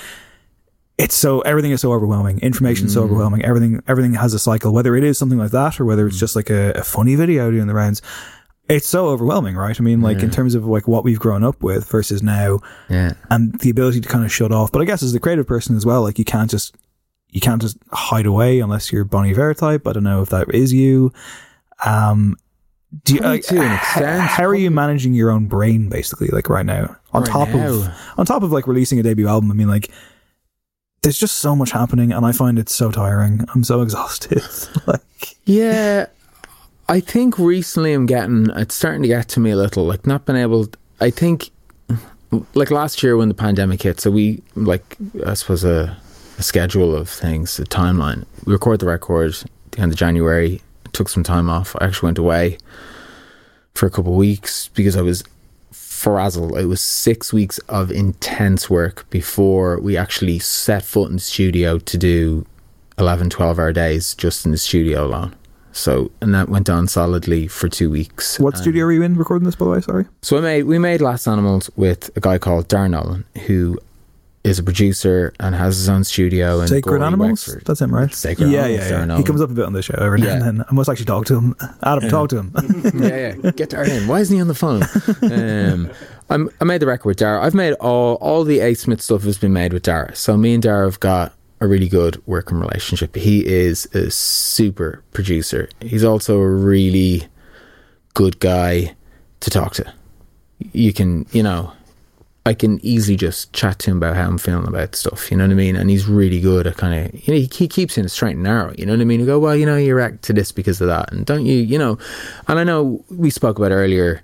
It's so everything is so overwhelming. Information is so overwhelming. Everything everything has a cycle. Whether it is something like that or whether it's just like a, a funny video doing the rounds, it's so overwhelming, right? I mean, like in terms of like what we've grown up with versus now, yeah. and the ability to kind of shut off. But I guess as a creative person as well, like you can't just you can't just hide away unless you're Bon Iver type. I don't know if that is you. Um, do you, like, to an extent, how are you managing your own brain basically, like right now? On Right top of now? on top of like releasing a debut album, I mean, like there's just so much happening, and I find it so tiring. I'm so [laughs] exhausted. [laughs] like, Yeah, I think recently I'm getting it's starting to get to me a little. Like not been able. I think like last year when the pandemic hit, so we like I suppose a, a schedule of things, a timeline. We record the record the end of January. Took some time off. I actually went away for a couple of weeks because I was frazzled. It was six weeks of intense work before we actually set foot in the studio to do 11, 12 hour days just in the studio alone. So, and that went on solidly for two weeks. what And- studio are you in recording this? By the way, sorry. So I made we made Last Animals with a guy called Darragh Nolan, who is a producer and has his own studio And Sacred Gorey, Animals. Wexford. That's him, right? Sacred yeah, Animals, yeah, yeah. He comes up a bit on the show every now and then. I must actually talk to him. Adam, talk to him. [laughs] yeah, yeah. Get Darren in. Why isn't he on the phone? Um, I'm, I made the record with Dara. I've made all all the A Smith stuff has been made with Dara. So me and Dara have got a really good working relationship. He is a super producer. He's also a really good guy to talk to. You can, you know, I can easily just chat to him about how I'm feeling about stuff. You know what I mean? And he's really good at kind of, you know, he, he keeps in a straight and narrow. You know what I mean? You go, well, you know, you react to this because of that, and don't you? You know, and I know we spoke about earlier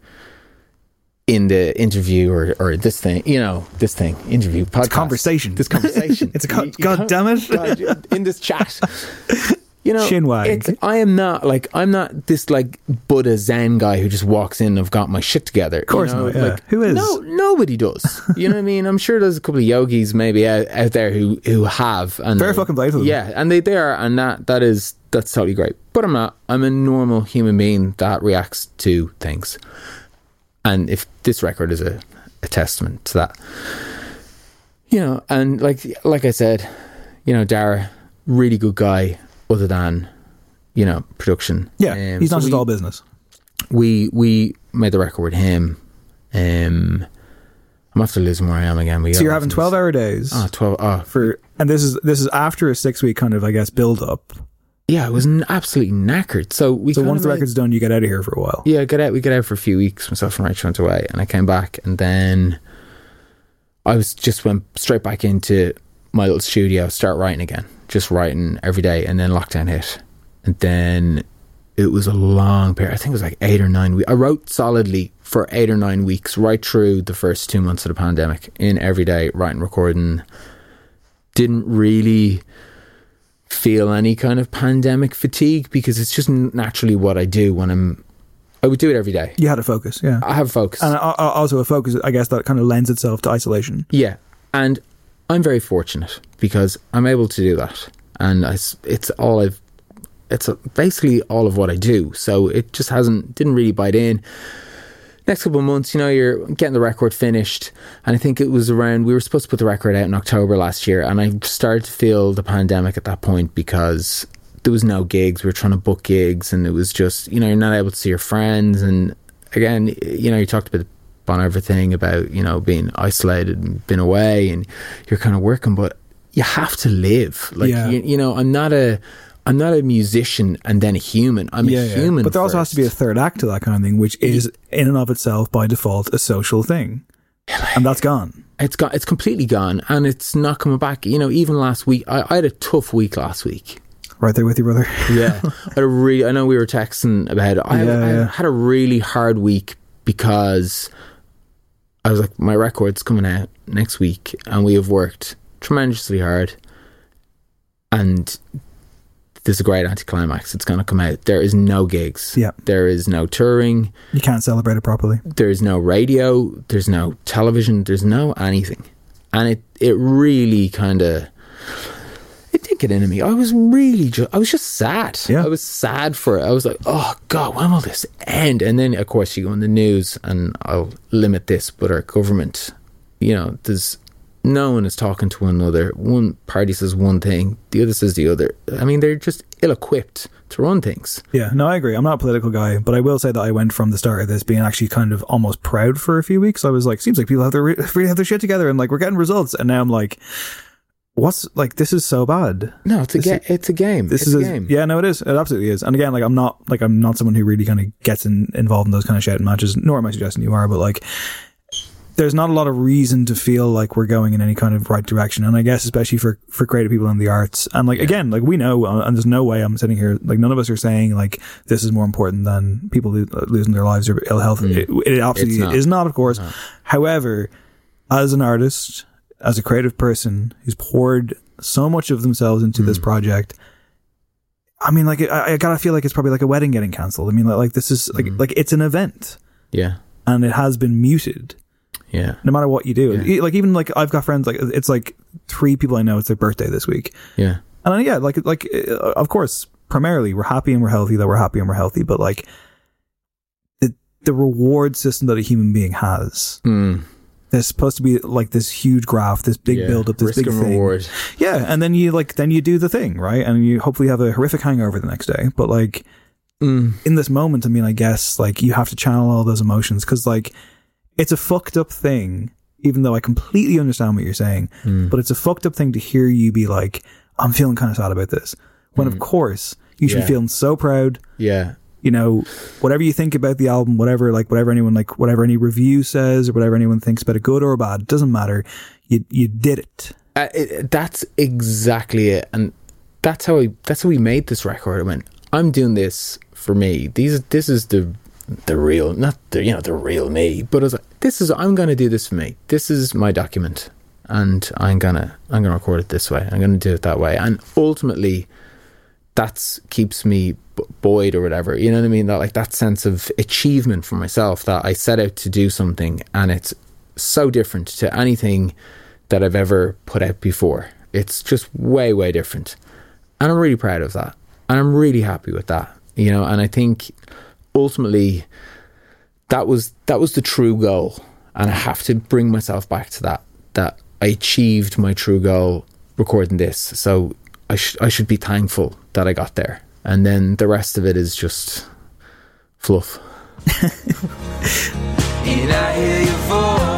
in the interview or, or this thing, you know, this thing, interview, podcast. conversation. This conversation. [laughs] It's a con- You- you God know? damn it. God, in this chat. [laughs] You know, Chinwag. it's, I am not like I'm not this like Buddha Zen guy who just walks in. I've got my shit together. Of course not, yeah. Who is? No, nobody does. You know what I mean? I'm sure there's a couple of yogis maybe out, out there who who have and Fair fucking play to them. Yeah, and they they are, and that that is that's totally great. But I'm not. I'm a normal human being that reacts to things, and if this record is a, a testament to that, you know, and like like I said, you know, Dara, really good guy. Other than you know production, Yeah, Um, he's so not just we- all business. we we made the record with him. Um, I'm after losing where I am again. We So you're having this- 12 hour days Oh, 12 oh, for, and this is this is after a six week kind of I guess build up. yeah, it was n- absolutely knackered. So we So once the made- record's done, you get out of here for a while. yeah, get out. We get out for a few weeks. Myself and Rachel went away, and I came back, and then I was just went straight back into my little studio, start writing again, just writing every day, and then lockdown hit, and then it was a long period. I think it was like eight or nine weeks. I wrote solidly for eight or nine weeks, right through the first two months of the pandemic, in every day, writing, recording. Didn't really feel any kind of pandemic fatigue because it's just naturally what I do when I'm. I would do it every day. You had to focus, yeah. I have a focus. And uh, uh, also a focus, I guess, that kind of lends itself to isolation. Yeah, and I'm very fortunate because I'm able to do that, and I it's all I've. It's basically all of what I do, so it just hasn't didn't really bite in. Next couple of months, you know, you're getting the record finished, and I think it was around we were supposed to put the record out in October last year, and I started to feel the pandemic at that point because there was no gigs. We were trying to book gigs, and it was just you know you're not able to see your friends, and again, you know, you talked about Bon Iver thing about you know being isolated and been away, and you're kind of working, but you have to live. Like Yeah. you, you know, I'm not a I'm not a musician and then a human. I'm yeah, a yeah. human. But there also has to be a third act to that kind of thing, which is in and of itself by default a social thing. And that's gone. it's gone. It's completely gone, and it's not coming back. You know, even last week, I, I had a tough week last week. Right there with you, brother. Yeah, I [laughs] had a really. I know we were texting about it. I, Yeah, I yeah. had a really hard week because I was like, my record's coming out next week, and we have worked tremendously hard, and there's a great anticlimax. It's going to come out. There is no gigs. Yeah. There is no touring. You can't celebrate it properly. There's no radio. There's no television. There's no anything, and it it really kind of did get into me. I was really just I was just sad. Yeah. I was sad for it. I was like, oh god, when will this end? And then of course you go in the news, and I'll limit this, but our government, you know, there's no one is talking to one another. One party says one thing, the other says the other. I mean, they're just ill equipped to run things. Yeah, no, I agree. I'm not a political guy, but I will say that I went from the start of this being actually kind of almost proud for a few weeks. I was like, seems like people have their [laughs] really have their shit together, and like we're getting results. And now I'm like, what's like this is so bad. No, it's a This ga- is- it's a game. This it's is a game. Yeah, no, it is. It absolutely is. And again, like I'm not like I'm not someone who really kind of gets in, involved in those kind of shouting matches. Nor am I suggesting you are, but like there's not a lot of reason to feel like we're going in any kind of right direction. And I guess especially for for creative people in the arts. And like again, like we know, uh, and there's no way I'm sitting here like none of us are saying like this is more important than people lo- losing their lives or ill health. It, it absolutely Mm. Not. is not, of course. However, as an artist, as a creative person who's poured so much of themselves into Mm. this project, I mean, like, I, I gotta feel like it's probably like a wedding getting cancelled. I mean, like, like this is like, Mm. like it's an event Yeah. and it has been muted Yeah. no matter what you do. Yeah. Like, even like I've got friends, like, it's like three people I know, it's their birthday this week. Yeah. And yeah, like, like, uh, of course, primarily we're happy and we're healthy that we're happy and we're healthy, but like, the, the reward system that a human being has, Mm. There's supposed to be like this huge graph, this big Yeah. build up, this Risk big and thing. reward. Yeah, and then you like then you do the thing, right? And you hopefully have a horrific hangover the next day. But like Mm. in this moment, I mean, I guess like you have to channel all those emotions because like it's a fucked up thing. Even though I completely understand what you're saying, Mm. but it's a fucked up thing to hear you be like, "I'm feeling kind of sad about this," when of course you should Mm. Yeah. be feeling so proud. Yeah. You know, whatever you think about the album, whatever like whatever anyone like whatever any review says or whatever anyone thinks about it, good or bad, doesn't matter. You you did it. Uh, it, that's exactly it, and that's how I. That's how we made this record. I went, I'm doing this for me. These, this is the, the real, not the, you know, the real me. But I was like, this is. I'm going to do this for me. This is my document, and I'm gonna, I'm gonna record it this way. I'm gonna do it that way, and ultimately, that's keeps me buoyed or whatever. You know what I mean? That like that sense of achievement for myself that I set out to do something, and it's so different to anything that I've ever put out before. It's just way, way different. And I'm really proud of that. And I'm really happy with that. You know, and I think ultimately that was that was the true goal. And I have to bring myself back to that. That I achieved my true goal recording this. So I I should be thankful that I got there. And then the rest of it is just fluff. [laughs]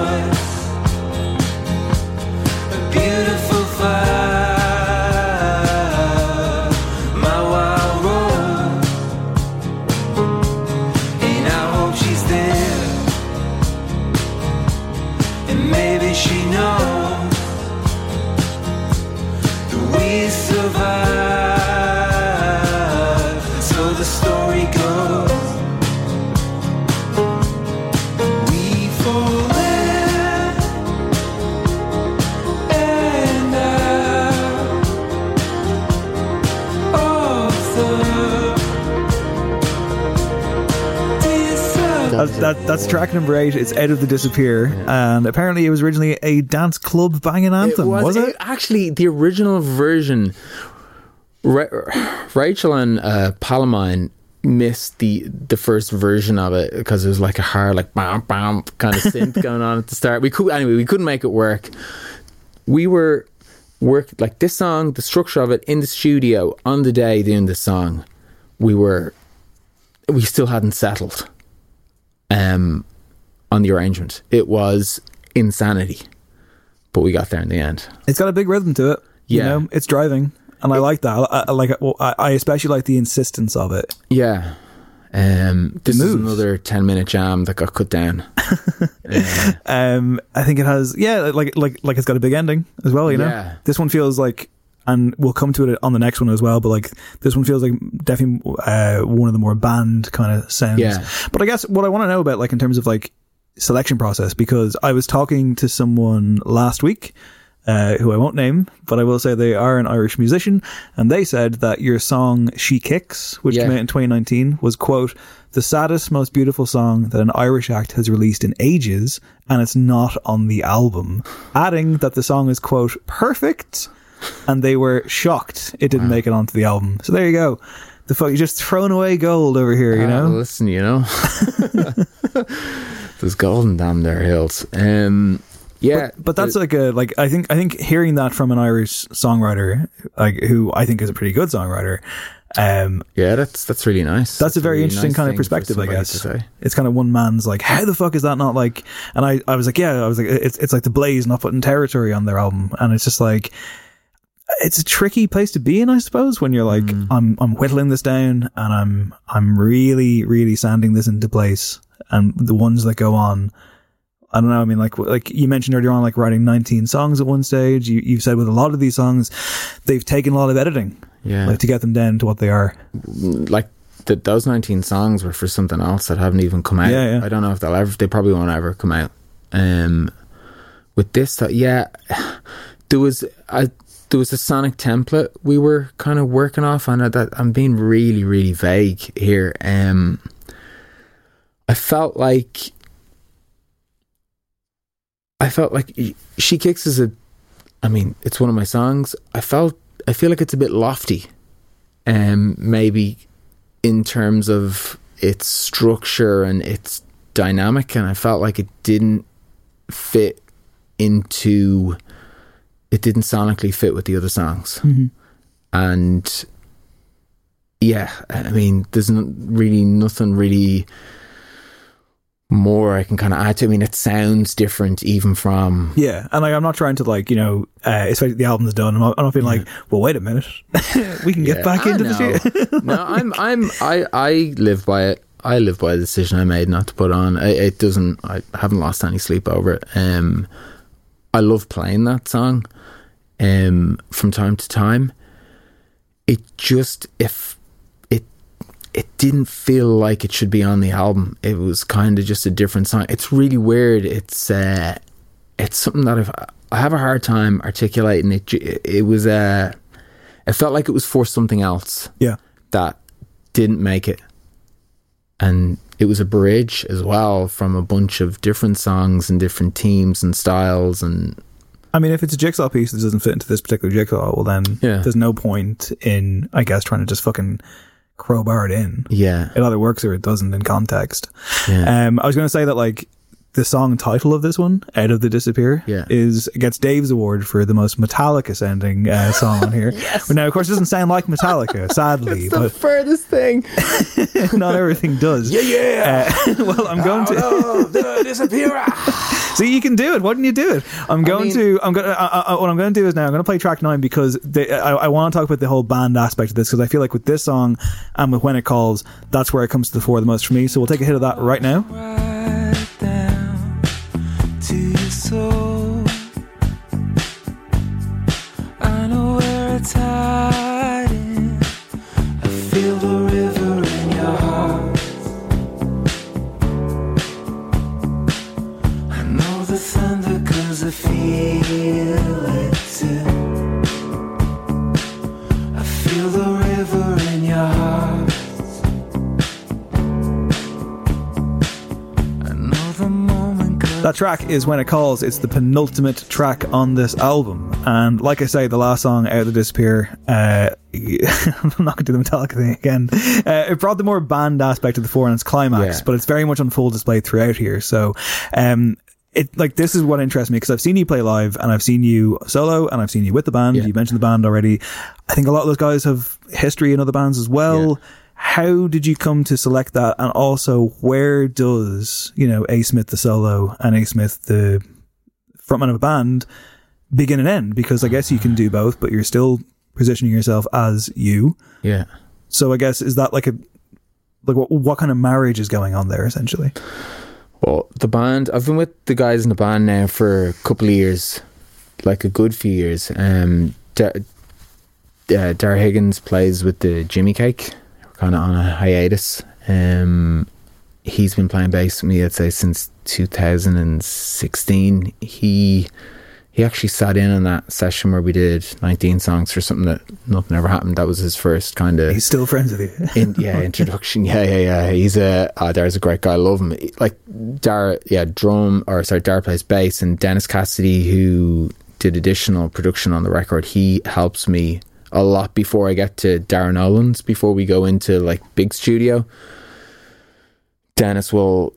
That, that, that's track number eight. It's out of the disappear, and apparently it was originally a dance club banging anthem. was, it? Actually, the original version, Ra- Rachel and uh, Palomine missed the the first version of it because it was like a hard, like bam bam kind of synth [laughs] going on at the start. We could anyway, we couldn't make it work. We were work like this song, the structure of it in the studio on the day doing the song. We were we still hadn't settled um on the arrangement. It was insanity. But we got there in the end. It's got a big rhythm to it. You Yeah. know, it's driving, and I like that. I, I like. Well, I, I especially like the insistence of it. Yeah. Um, this is another 10 minute jam that got cut down. [laughs] Um, I think it has. Yeah, like like like it's got a big ending as well. You know, Yeah. this one feels like. And we'll come to it on the next one as well, but like this one feels like definitely uh, one of the more band kind of sounds. Yeah. But I guess what I want to know about, like in terms of like selection process, because I was talking to someone last week uh, who I won't name, but I will say they are an Irish musician, and they said that your song "She Kicks," which Yeah. came out in 2019, was quote the saddest, most beautiful song that an Irish act has released in ages, and it's not on the album. Adding that the song is quote perfect, and they were shocked it didn't make it onto the album. So there you go. The fuck, you're just throwing away gold over here, you Ah, know. listen, you know, [laughs] there's golden damn there hills. Um, yeah, but, but that's like a like I think I think hearing that from an Irish songwriter like who I think is a pretty good songwriter um yeah, that's that's really nice. that's a very really interesting nice kind of perspective I guess it's kind of one man's like how the fuck is that not like and I I was like yeah I was like it's it's like the Blaze not putting territory on their album and it's just like it's a tricky place to be in I suppose when you're like Mm. I'm I'm whittling this down and I'm I'm really really sanding this into place and the ones that go on I don't know. I mean, like like you mentioned earlier on, like writing 19 songs at one stage. You, you've said with a lot of these songs, they've taken a lot of editing, Yeah, like to get them down to what they are. like the, those 19 songs were for something else that haven't even come out. Yeah, yeah. I don't know if they'll ever. They probably won't ever come out. Um, with this, that yeah, [sighs] there was a there was a sonic template we were kind of working off on. That I'm being really really vague here. Um, I felt like I felt like she kicks is a. I mean, it's one of my songs. I felt I feel like it's a bit lofty um, maybe in terms of its structure and its dynamic, and I felt like it didn't fit into. It didn't sonically fit with the other songs, and yeah, I mean, there's not really nothing really more I can kind of add to. I mean, it sounds different even from Yeah, and like I'm not trying to like you know, uh, especially the album's done. I'm not, I'm not being like, well, wait a minute, [laughs] we can get Yeah, back I into the know. studio. [laughs] no, I'm I'm I I live by it. I live by the decision I made not to put on. It, it doesn't. I haven't lost any sleep over it. Um, I love playing that song. Um, from time to time, it just if it it didn't feel like it should be on the album. It was kind of just a different song. It's really weird. It's uh, it's something that I've I have a hard time articulating. It it was uh, it felt like it was for something else yeah, that didn't make it. And it was a bridge as well from a bunch of different songs and different teams and styles and I mean, if it's a jigsaw piece that doesn't fit into this particular jigsaw, well, then Yeah. there's no point in, I guess, trying to just fucking crowbar it in. yeah. It either works or it doesn't in context. Yeah. Um, I was going to say that like the song title of this one, "Out of the Disappear," Yeah. is gets Dave's award for the most Metallica sounding uh, [laughs] song on here. yes. Now, of course, it doesn't sound like Metallica, [laughs] sadly, but the furthest thing. [laughs] not everything does. Yeah, yeah. Uh, well, I'm going to. Oh, the disappear. See, you can do it. Why didn't you do it? I'm going mean- to. I'm going. to uh, uh, what I'm going to do is now I'm going to play track nine because they, I, I want to talk about the whole band aspect of this because I feel like with this song and with when it calls, that's where it comes to the fore the most for me. So we'll take a hit of that right now. right down to your soul. I know where it's hiding. I feel the river in your heart. I know the thunder cause I feel That track is when it calls. It's the penultimate track on this album, and like I say, the last song, "Out of the Disappear," uh, [laughs] I'm not going to do the Metallica thing again. Uh, it brought the more band aspect to the fore and its climax, Yeah. but it's very much on full display throughout here. So, um, it like this is what interests me because I've seen you play live and I've seen you solo and I've seen you with the band. Yeah. You mentioned the band already. I think a lot of those guys have history in other bands as well. How did you come to select that? And also, where does, you know, A. Smith the solo and A. Smith the frontman of a band begin and end? Because I guess you can do both, but you're still positioning yourself as you. Yeah. So I guess, is that like a, like what, what kind of marriage is going on there essentially? Well, the band, I've been with the guys in the band now for a couple of years, like a good few years. Um, Dar- uh, Dar Higgins plays with the Jimmy Cake. Kind of on a hiatus. Um, he's been playing bass with me, I'd say, since 2016. He he actually sat in on that session where we did 19 songs for something that nothing ever happened. That was his first kind of He's still friends with you. [laughs] in, yeah, introduction. Yeah, yeah, yeah. He's a Dar's a great guy. I love him. Like Dar, yeah, drum or sorry, Dar plays bass, and Dennis Cassidy, who did additional production on the record, he helps me a lot before I get to Darren Owens. Before we go into like big studio, Dennis will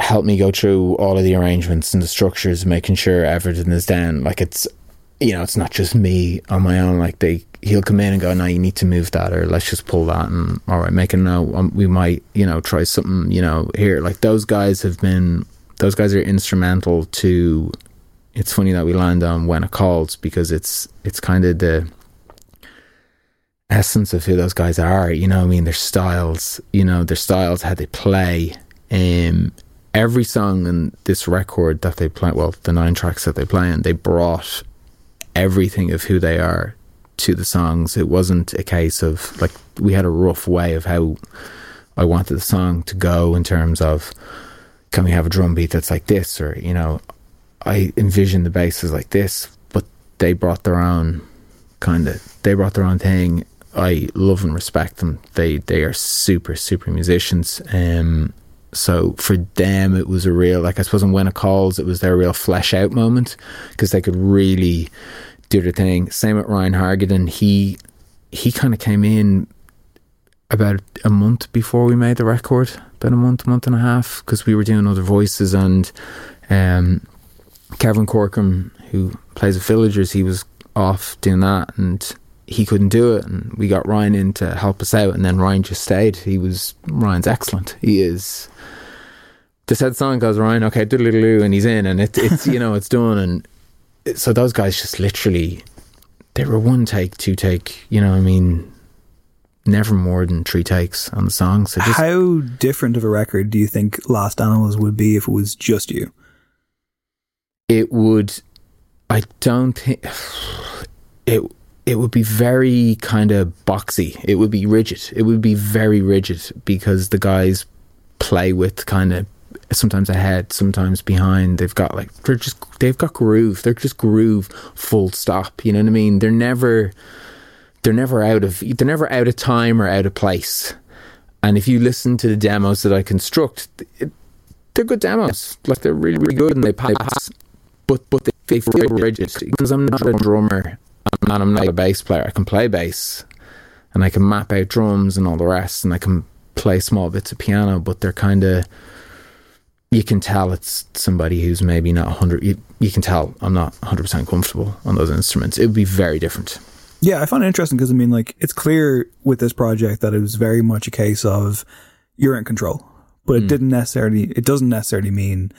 help me go through all of the arrangements and the structures, making sure everything is done. Like it's, you know, it's not just me on my own. Like they, he'll come in and go, "No, you need to move that," or "Let's just pull that," and all right, make a note. Um, we might, you know, try something, you know, here. Like those guys have been, those guys are instrumental to. It's funny that we land on when it calls because it's it's kind of the essence of who those guys are. You know, I mean, their styles. You know, their styles, how they play. Um, every song in this record that they play, well, the nine tracks that they play in, they brought everything of who they are to the songs. It wasn't a case of like we had a rough way of how I wanted the song to go in terms of can we have a drum beat that's like this or you know I envisioned the bass as like this, but they brought their own kind of they brought their own thing. I love and respect them. They they are super super musicians. Um, so for them, it was a real like I suppose in when it calls, it was their real flesh out moment because they could really do the thing. Same with Ryan Hargaden. He he kind of came in about a month before we made the record, about a month, month and a half, because we were doing other voices and um, Kevin Corkum, who plays the Villagers, he was off doing that and he couldn't do it and we got Ryan in to help us out and then Ryan just stayed. He was Ryan's excellent. He is the said song goes Ryan, okay, doodle and he's in and it, it's you know, it's done and it- so those guys just literally they were one take, two take, you know, I mean never more than three takes on the song. So just How different of a record do you think Last Animals would be if it was just you? it would I don't think [sighs] it it would be very kind of boxy. It would be rigid. It would be very rigid because the guys play with kind of sometimes ahead, sometimes behind. They've got like they're just they've got groove. They're just groove full stop. You know what I mean? They're never they're never out of they're never out of time or out of place. And if you listen to the demos that I construct, it, they're good demos. Like they're really really good and they pass. But but they, they feel rigid because I'm not a drummer and I'm not a bass player. I can play bass and I can map out drums and all the rest, and I can play small bits of piano. But they're kind of you can tell it's somebody who's maybe not 100 you, you can tell I'm not 100% comfortable on those instruments it would be very different Yeah, I found it interesting because I mean, like, it's clear with this project that it was very much a case of you're in control, but it hmm. didn't necessarily, it doesn't necessarily mean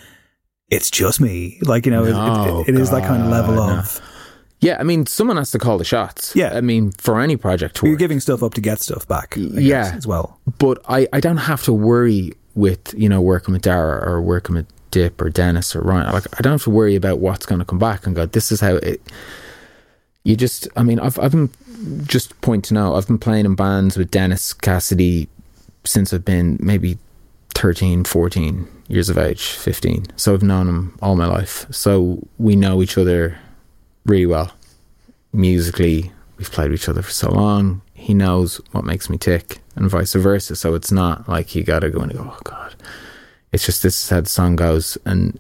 it's just me. Like, you know, No, it, it is that kind of level no. of yeah I mean someone has to call the shots Yeah. I mean for any project to you're giving stuff up to get stuff back. I guess, yeah. as well. but I, I don't have to worry with you know working with Darragh or working with Dip or Dennis or Ryan. Like I don't have to worry about what's going to come back and go. This is how it. You just, I mean, I've I've been just pointing out. I've been playing in bands with Dennis Cassidy since I've been maybe 13, 14 years of age, 15. So I've known him all my life. So we know each other really well. Musically, we've played with each other for so long. He knows what makes me tick, and vice versa. So it's not like you got to go and go, oh God. It's just this is how the song goes. And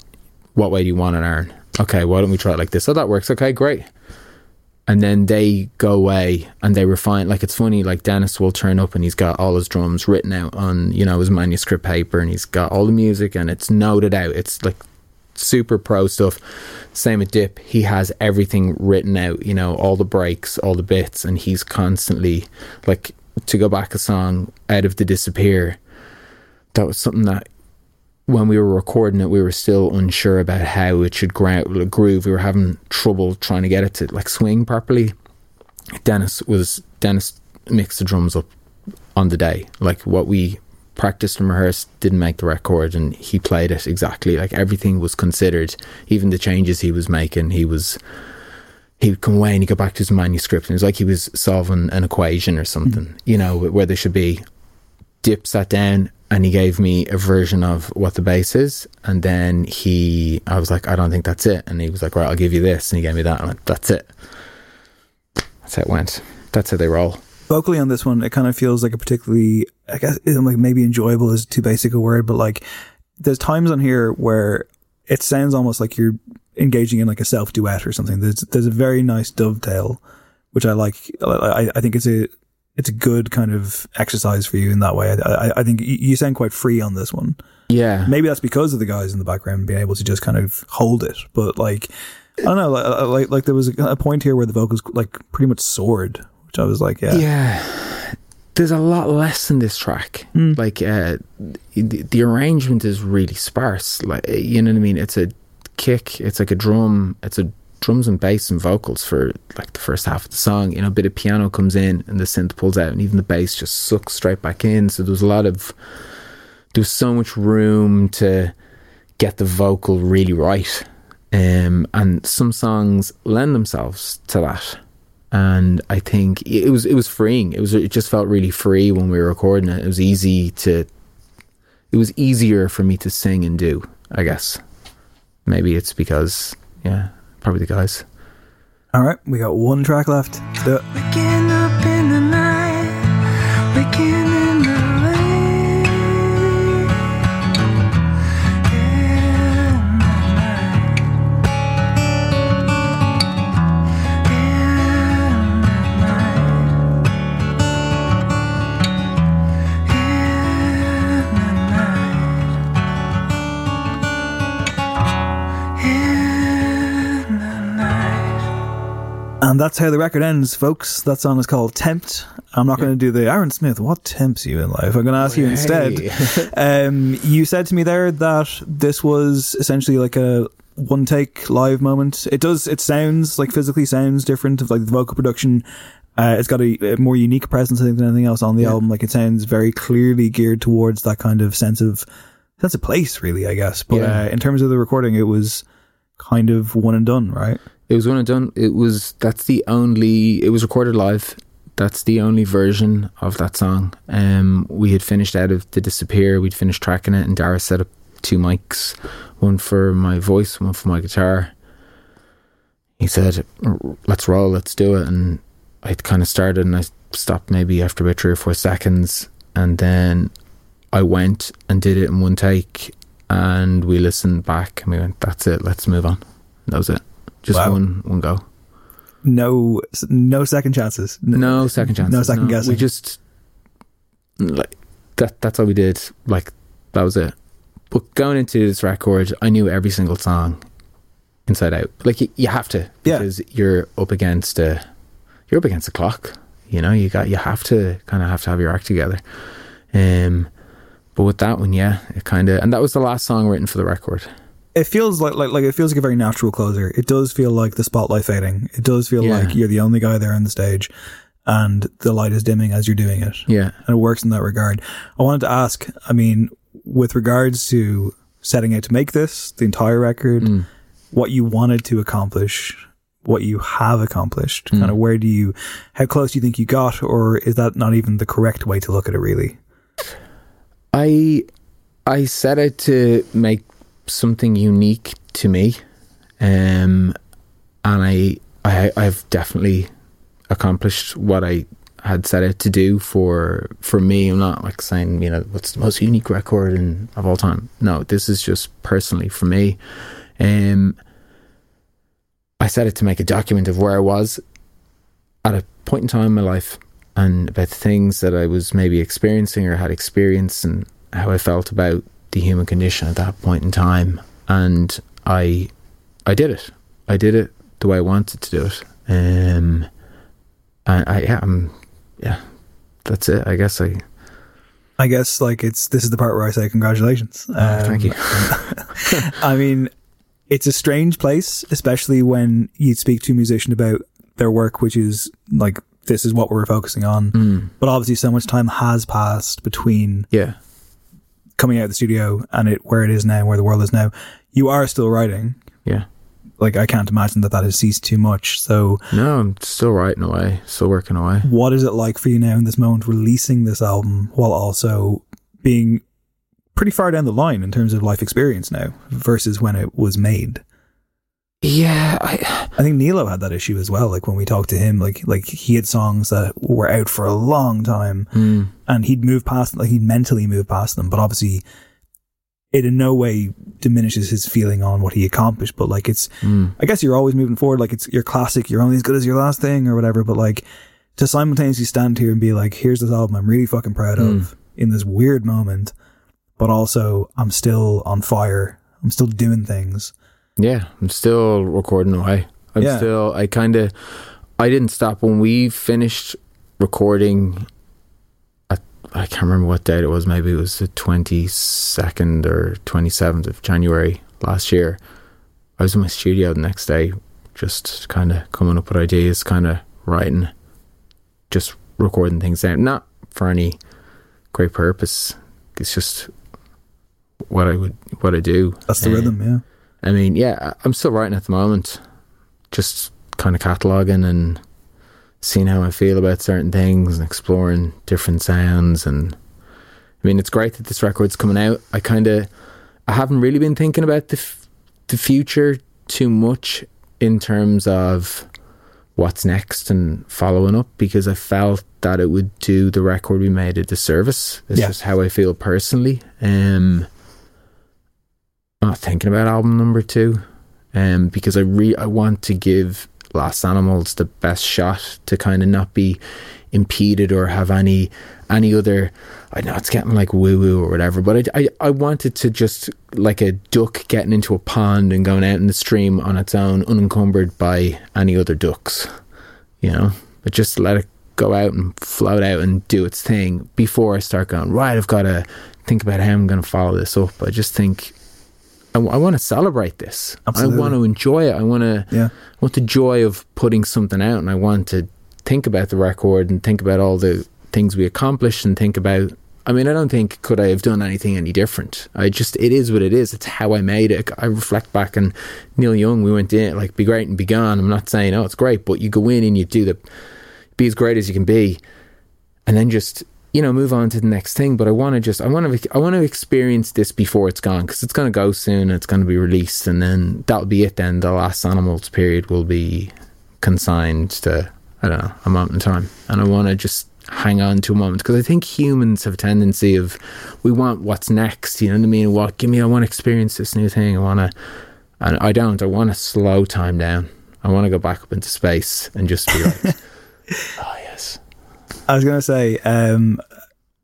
what way do you want it, Aaron? Okay, why don't we try it like this? Oh, that works. Okay, great. And then they go away and they refine. Like it's funny. Like Dennis will turn up and he's got all his drums written out on you know his manuscript paper, and he's got all the music and it's noted out. It's like super pro stuff. Same with Dip. He has everything written out, you know, all the breaks, all the bits, and he's constantly like to go back a song out of the disappear. That was something that when we were recording it, we were still unsure about how it should groove. We were having trouble trying to get it to like swing properly. Dennis was Dennis mixed the drums up on the day, like what we practiced and rehearsed didn't make the record, and he played it exactly like everything was considered, even the changes he was making. He was he'd come away and he'd go back to his manuscript, and it was like he was solving an equation or something, mm. you know, where there should be. Dip sat down and he gave me a version of what the bass is, and then he, I was like, I don't think that's it, and he was like, right, I'll give you this, and he gave me that, and went, that's it. That's how it went. That's how they roll. Vocally on this one, it kind of feels like a particularly, I guess, like maybe enjoyable is too basic a word, but like there's times on here where it sounds almost like you're engaging in like a self duet or something. There's there's a very nice dovetail, which I like. I, I think it's a it's a good kind of exercise for you in that way. I, I, I think you sound quite free on this one. Yeah, Maybe that's because of the guys in the background being able to just kind of hold it, but like. I don't know, like, like like there was a, point here where the vocals like pretty much soared, I was like, yeah, Yeah. There's a lot less in this track. Like uh, the, the arrangement is really sparse. Like you know what I mean. It's a kick. It's like a drum. It's a drums and bass and vocals for like the first half of the song. You know, a bit of piano comes in and the synth pulls out, and even the bass just sucks straight back in. So there's a lot of there's so much room to get the vocal really right. Um, and some songs lend themselves to that. And I think it was it was freeing. It was it just felt really free when we were recording it. It was easy to it was easier for me to sing and do, I guess. Maybe it's because yeah, probably the guys. All right, we got one track left. The- Waking And that's how the record ends, folks. That song is called Tempt. I'm not going to do the Aaron Smith. What tempts you in life? I'm going to ask you instead. [laughs] um, you said to me there that this was essentially like a one take live moment. It does. It sounds like physically sounds different. Of like the vocal production, uh, it's got a, a more unique presence I think than anything else on the album. Like it sounds very clearly geared towards that kind of sense of sense of place, really. I guess. But Yeah. uh, in terms of the recording, it was kind of one and done, right? It was one and done. It was that's the only. It was recorded live. That's the only version of that song. Um, we had finished out of the disappear. We'd finished tracking it, and Darragh set up two mics, one for my voice, one for my guitar. He said, "Let's roll. Let's do it." And I kind of started, and I stopped maybe after about three or four seconds, and then I went and did it in one take, and we listened back, and we went, "That's it. Let's move on." That was it. Just Wow. one one go. No, no second chances. N- No second chances. No second guessing. We just like that. That's all we did. Like that was it. But going into this record, I knew every single song inside out. Like you, you have to Yeah. because you're up against a you're up against the clock. You know, you got you have to kind of have to have your act together. Um, but with that one, yeah, it kind of and that was the last song written for the record. It feels like, like like it feels like a very natural closer. It does feel like the spotlight fading. It does feel Yeah. like you're the only guy there on the stage, and the light is dimming as you're doing it. Yeah. and it works in that regard. I wanted to ask. I mean, with regards to setting out to make this the entire record, Mm. what you wanted to accomplish, what you have accomplished, kind of where do you, how close do you think you got, or is that not even the correct way to look at it? Really, I I set out to make something unique to me, um, and I, I I've definitely accomplished what I had set out to do for for me. I'm not like saying you know what's the most unique record in, of all time. No, this is just personally for me. Um, I set it to make a document of where I was at a point in time in my life and about things that I was maybe experiencing or had experienced and how I felt about the human condition at that point in time. And I I did it. I did it the way I wanted to do it. Um and I yeah, I'm yeah, that's it. I guess I I guess like it's this is the part where I say congratulations. oh, thank Um, you. [laughs] I mean, it's a strange place, especially when you speak to a musician about their work, which is like, this is what we're focusing on. Mm. But obviously, so much time has passed between Yeah. Coming out of the studio and it where it is now, where the world is now. You are still writing. Yeah. Like, I can't imagine that that has ceased too much. So, No, I'm still writing away, still working away. what is it like for you now in this moment, releasing this album while also being pretty far down the line in terms of life experience now versus when it was made. Yeah, I, I think Nilo had that issue as well. Like when we talked to him, like like he had songs that were out for a long time, mm, and he'd moved past, like he'd mentally moved past them. But obviously, it in no way diminishes his feeling on what he accomplished. But like it's, mm, I guess you're always moving forward. Like it's your classic. You're only as good as your last thing or whatever. But like to simultaneously stand here and be like, here's this album I'm really fucking proud of in this weird moment, but also I'm still on fire. I'm still doing things. Yeah, I'm still recording away. I'm Yeah. still, I kind of, I didn't stop when we finished recording. At, I can't remember what date it was. Maybe it was the 22nd or 27th of January last year. I was in my studio the next day, just kind of coming up with ideas, kind of writing, just recording things down. Not for any great purpose. It's just what I would, what I do. That's the Uh, rhythm. Yeah. I mean, yeah, I'm still writing at the moment, just kind of cataloging and seeing how I feel about certain things and exploring different sounds. And I mean, it's great that this record's coming out. I kind of, I haven't really been thinking about the f- the future too much in terms of what's next and following up because I felt that it would do the record we made a disservice. Yeah. just how I feel personally. Um, not thinking about album number two, um, because I re I want to give Last Animals the best shot to kind of not be impeded or have any any other. I know it's getting like woo woo or whatever, but I, I I wanted to just like a duck getting into a pond and going out in the stream on its own, unencumbered by any other ducks, you know. But just let it go out and float out and do its thing before I start going right. I've got to think about how I'm going to follow this up. I just think I, want to celebrate this. Absolutely. I want to enjoy it. I want to Yeah. want the joy of putting something out, and I want to think about the record and think about all the things we accomplished and think about. I mean, I don't think could I have done anything any different. I just it is what it is. It's how I made it. I reflect back and Neil Young, we went in like be great and be gone. I'm not saying oh it's great, but you go in and you do the be as great as you can be, and then just you know move on to the next thing. But I want to just I want to I want to experience this before it's gone because it's going to go soon. It's going to be released, and then that'll be it. Then the last animals period will be consigned to I don't know a moment in time, and I want to just hang on to a moment because I think humans have a tendency of we want what's next. You know what I mean? What give me? I want to experience this new thing. I want to, and I don't. I want to slow time down. I want to go back up into space and just be like, [laughs] oh yes, I was going to say, um,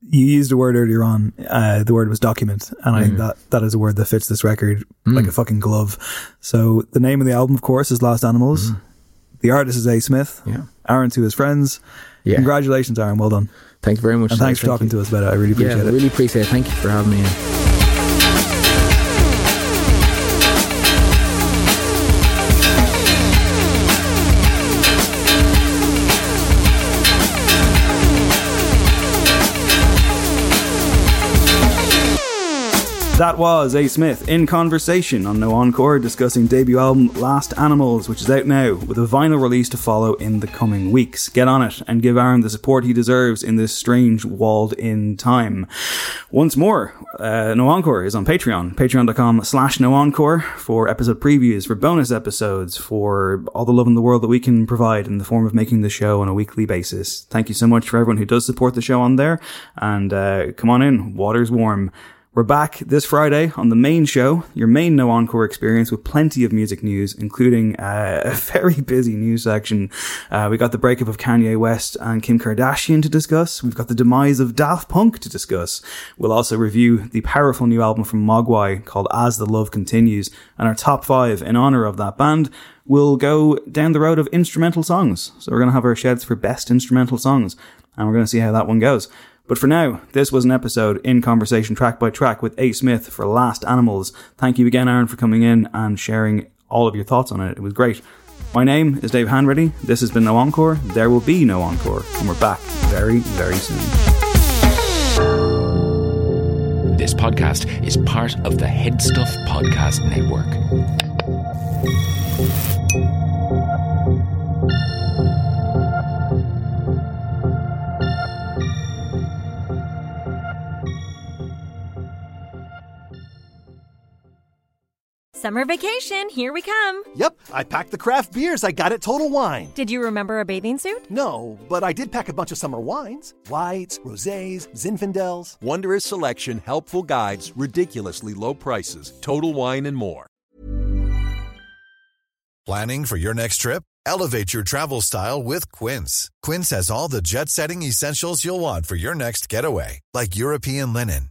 you used a word earlier on. Uh, the word was document, and I think that that is a word that fits this record like a fucking glove. So the name of the album, of course, is Lost Animals. The artist is A. Smith. Yeah. Aaron to his friends. yeah. Congratulations, Aaron. Well done. Thank you very much. And thanks for talking to us about it. I really appreciate yeah, it. really appreciate it. Thank you for having me. That was A. Smith in conversation on No Encore discussing debut album Last Animals, which is out now with a vinyl release to follow in the coming weeks. Get on it and give Aaron the support he deserves in this strange walled in time. Once more, uh, No Encore is on Patreon, patreon.com slash No Encore for episode previews, for bonus episodes, for all the love in the world that we can provide in the form of making the show on a weekly basis. Thank you so much for everyone who does support the show on there and uh, come on in, water's warm. We're back this Friday on the main show, your main No Encore experience with plenty of music news, including uh, [laughs] a very busy news section. Uh, we got the breakup of Kanye West and Kim Kardashian to discuss. We've got the demise of Daft Punk to discuss. We'll also review the powerful new album from Mogwai called As the Love Continues and our top five in honor of that band. We'll go down the road of instrumental songs. So we're going to have our sheds for best instrumental songs and we're going to see how that one goes. But for now, this was an episode in conversation track by track with A. Smith for Last Animals. Thank you again, Aaron, for coming in and sharing all of your thoughts on it. It was great. My name is Dave Hanratty. This has been No Encore. There will be no encore. And we're back very, very soon. This podcast is part of the HeadStuff Podcast Network. Summer vacation, here we come. Yep, I packed the craft beers I got at Total Wine. Did you remember a bathing suit? No, but I did pack a bunch of summer wines whites, roses, Zinfandels. Wondrous selection, helpful guides, ridiculously low prices, Total Wine and more. Planning for your next trip? Elevate your travel style with Quince. Quince has all the jet setting essentials you'll want for your next getaway, like European linen,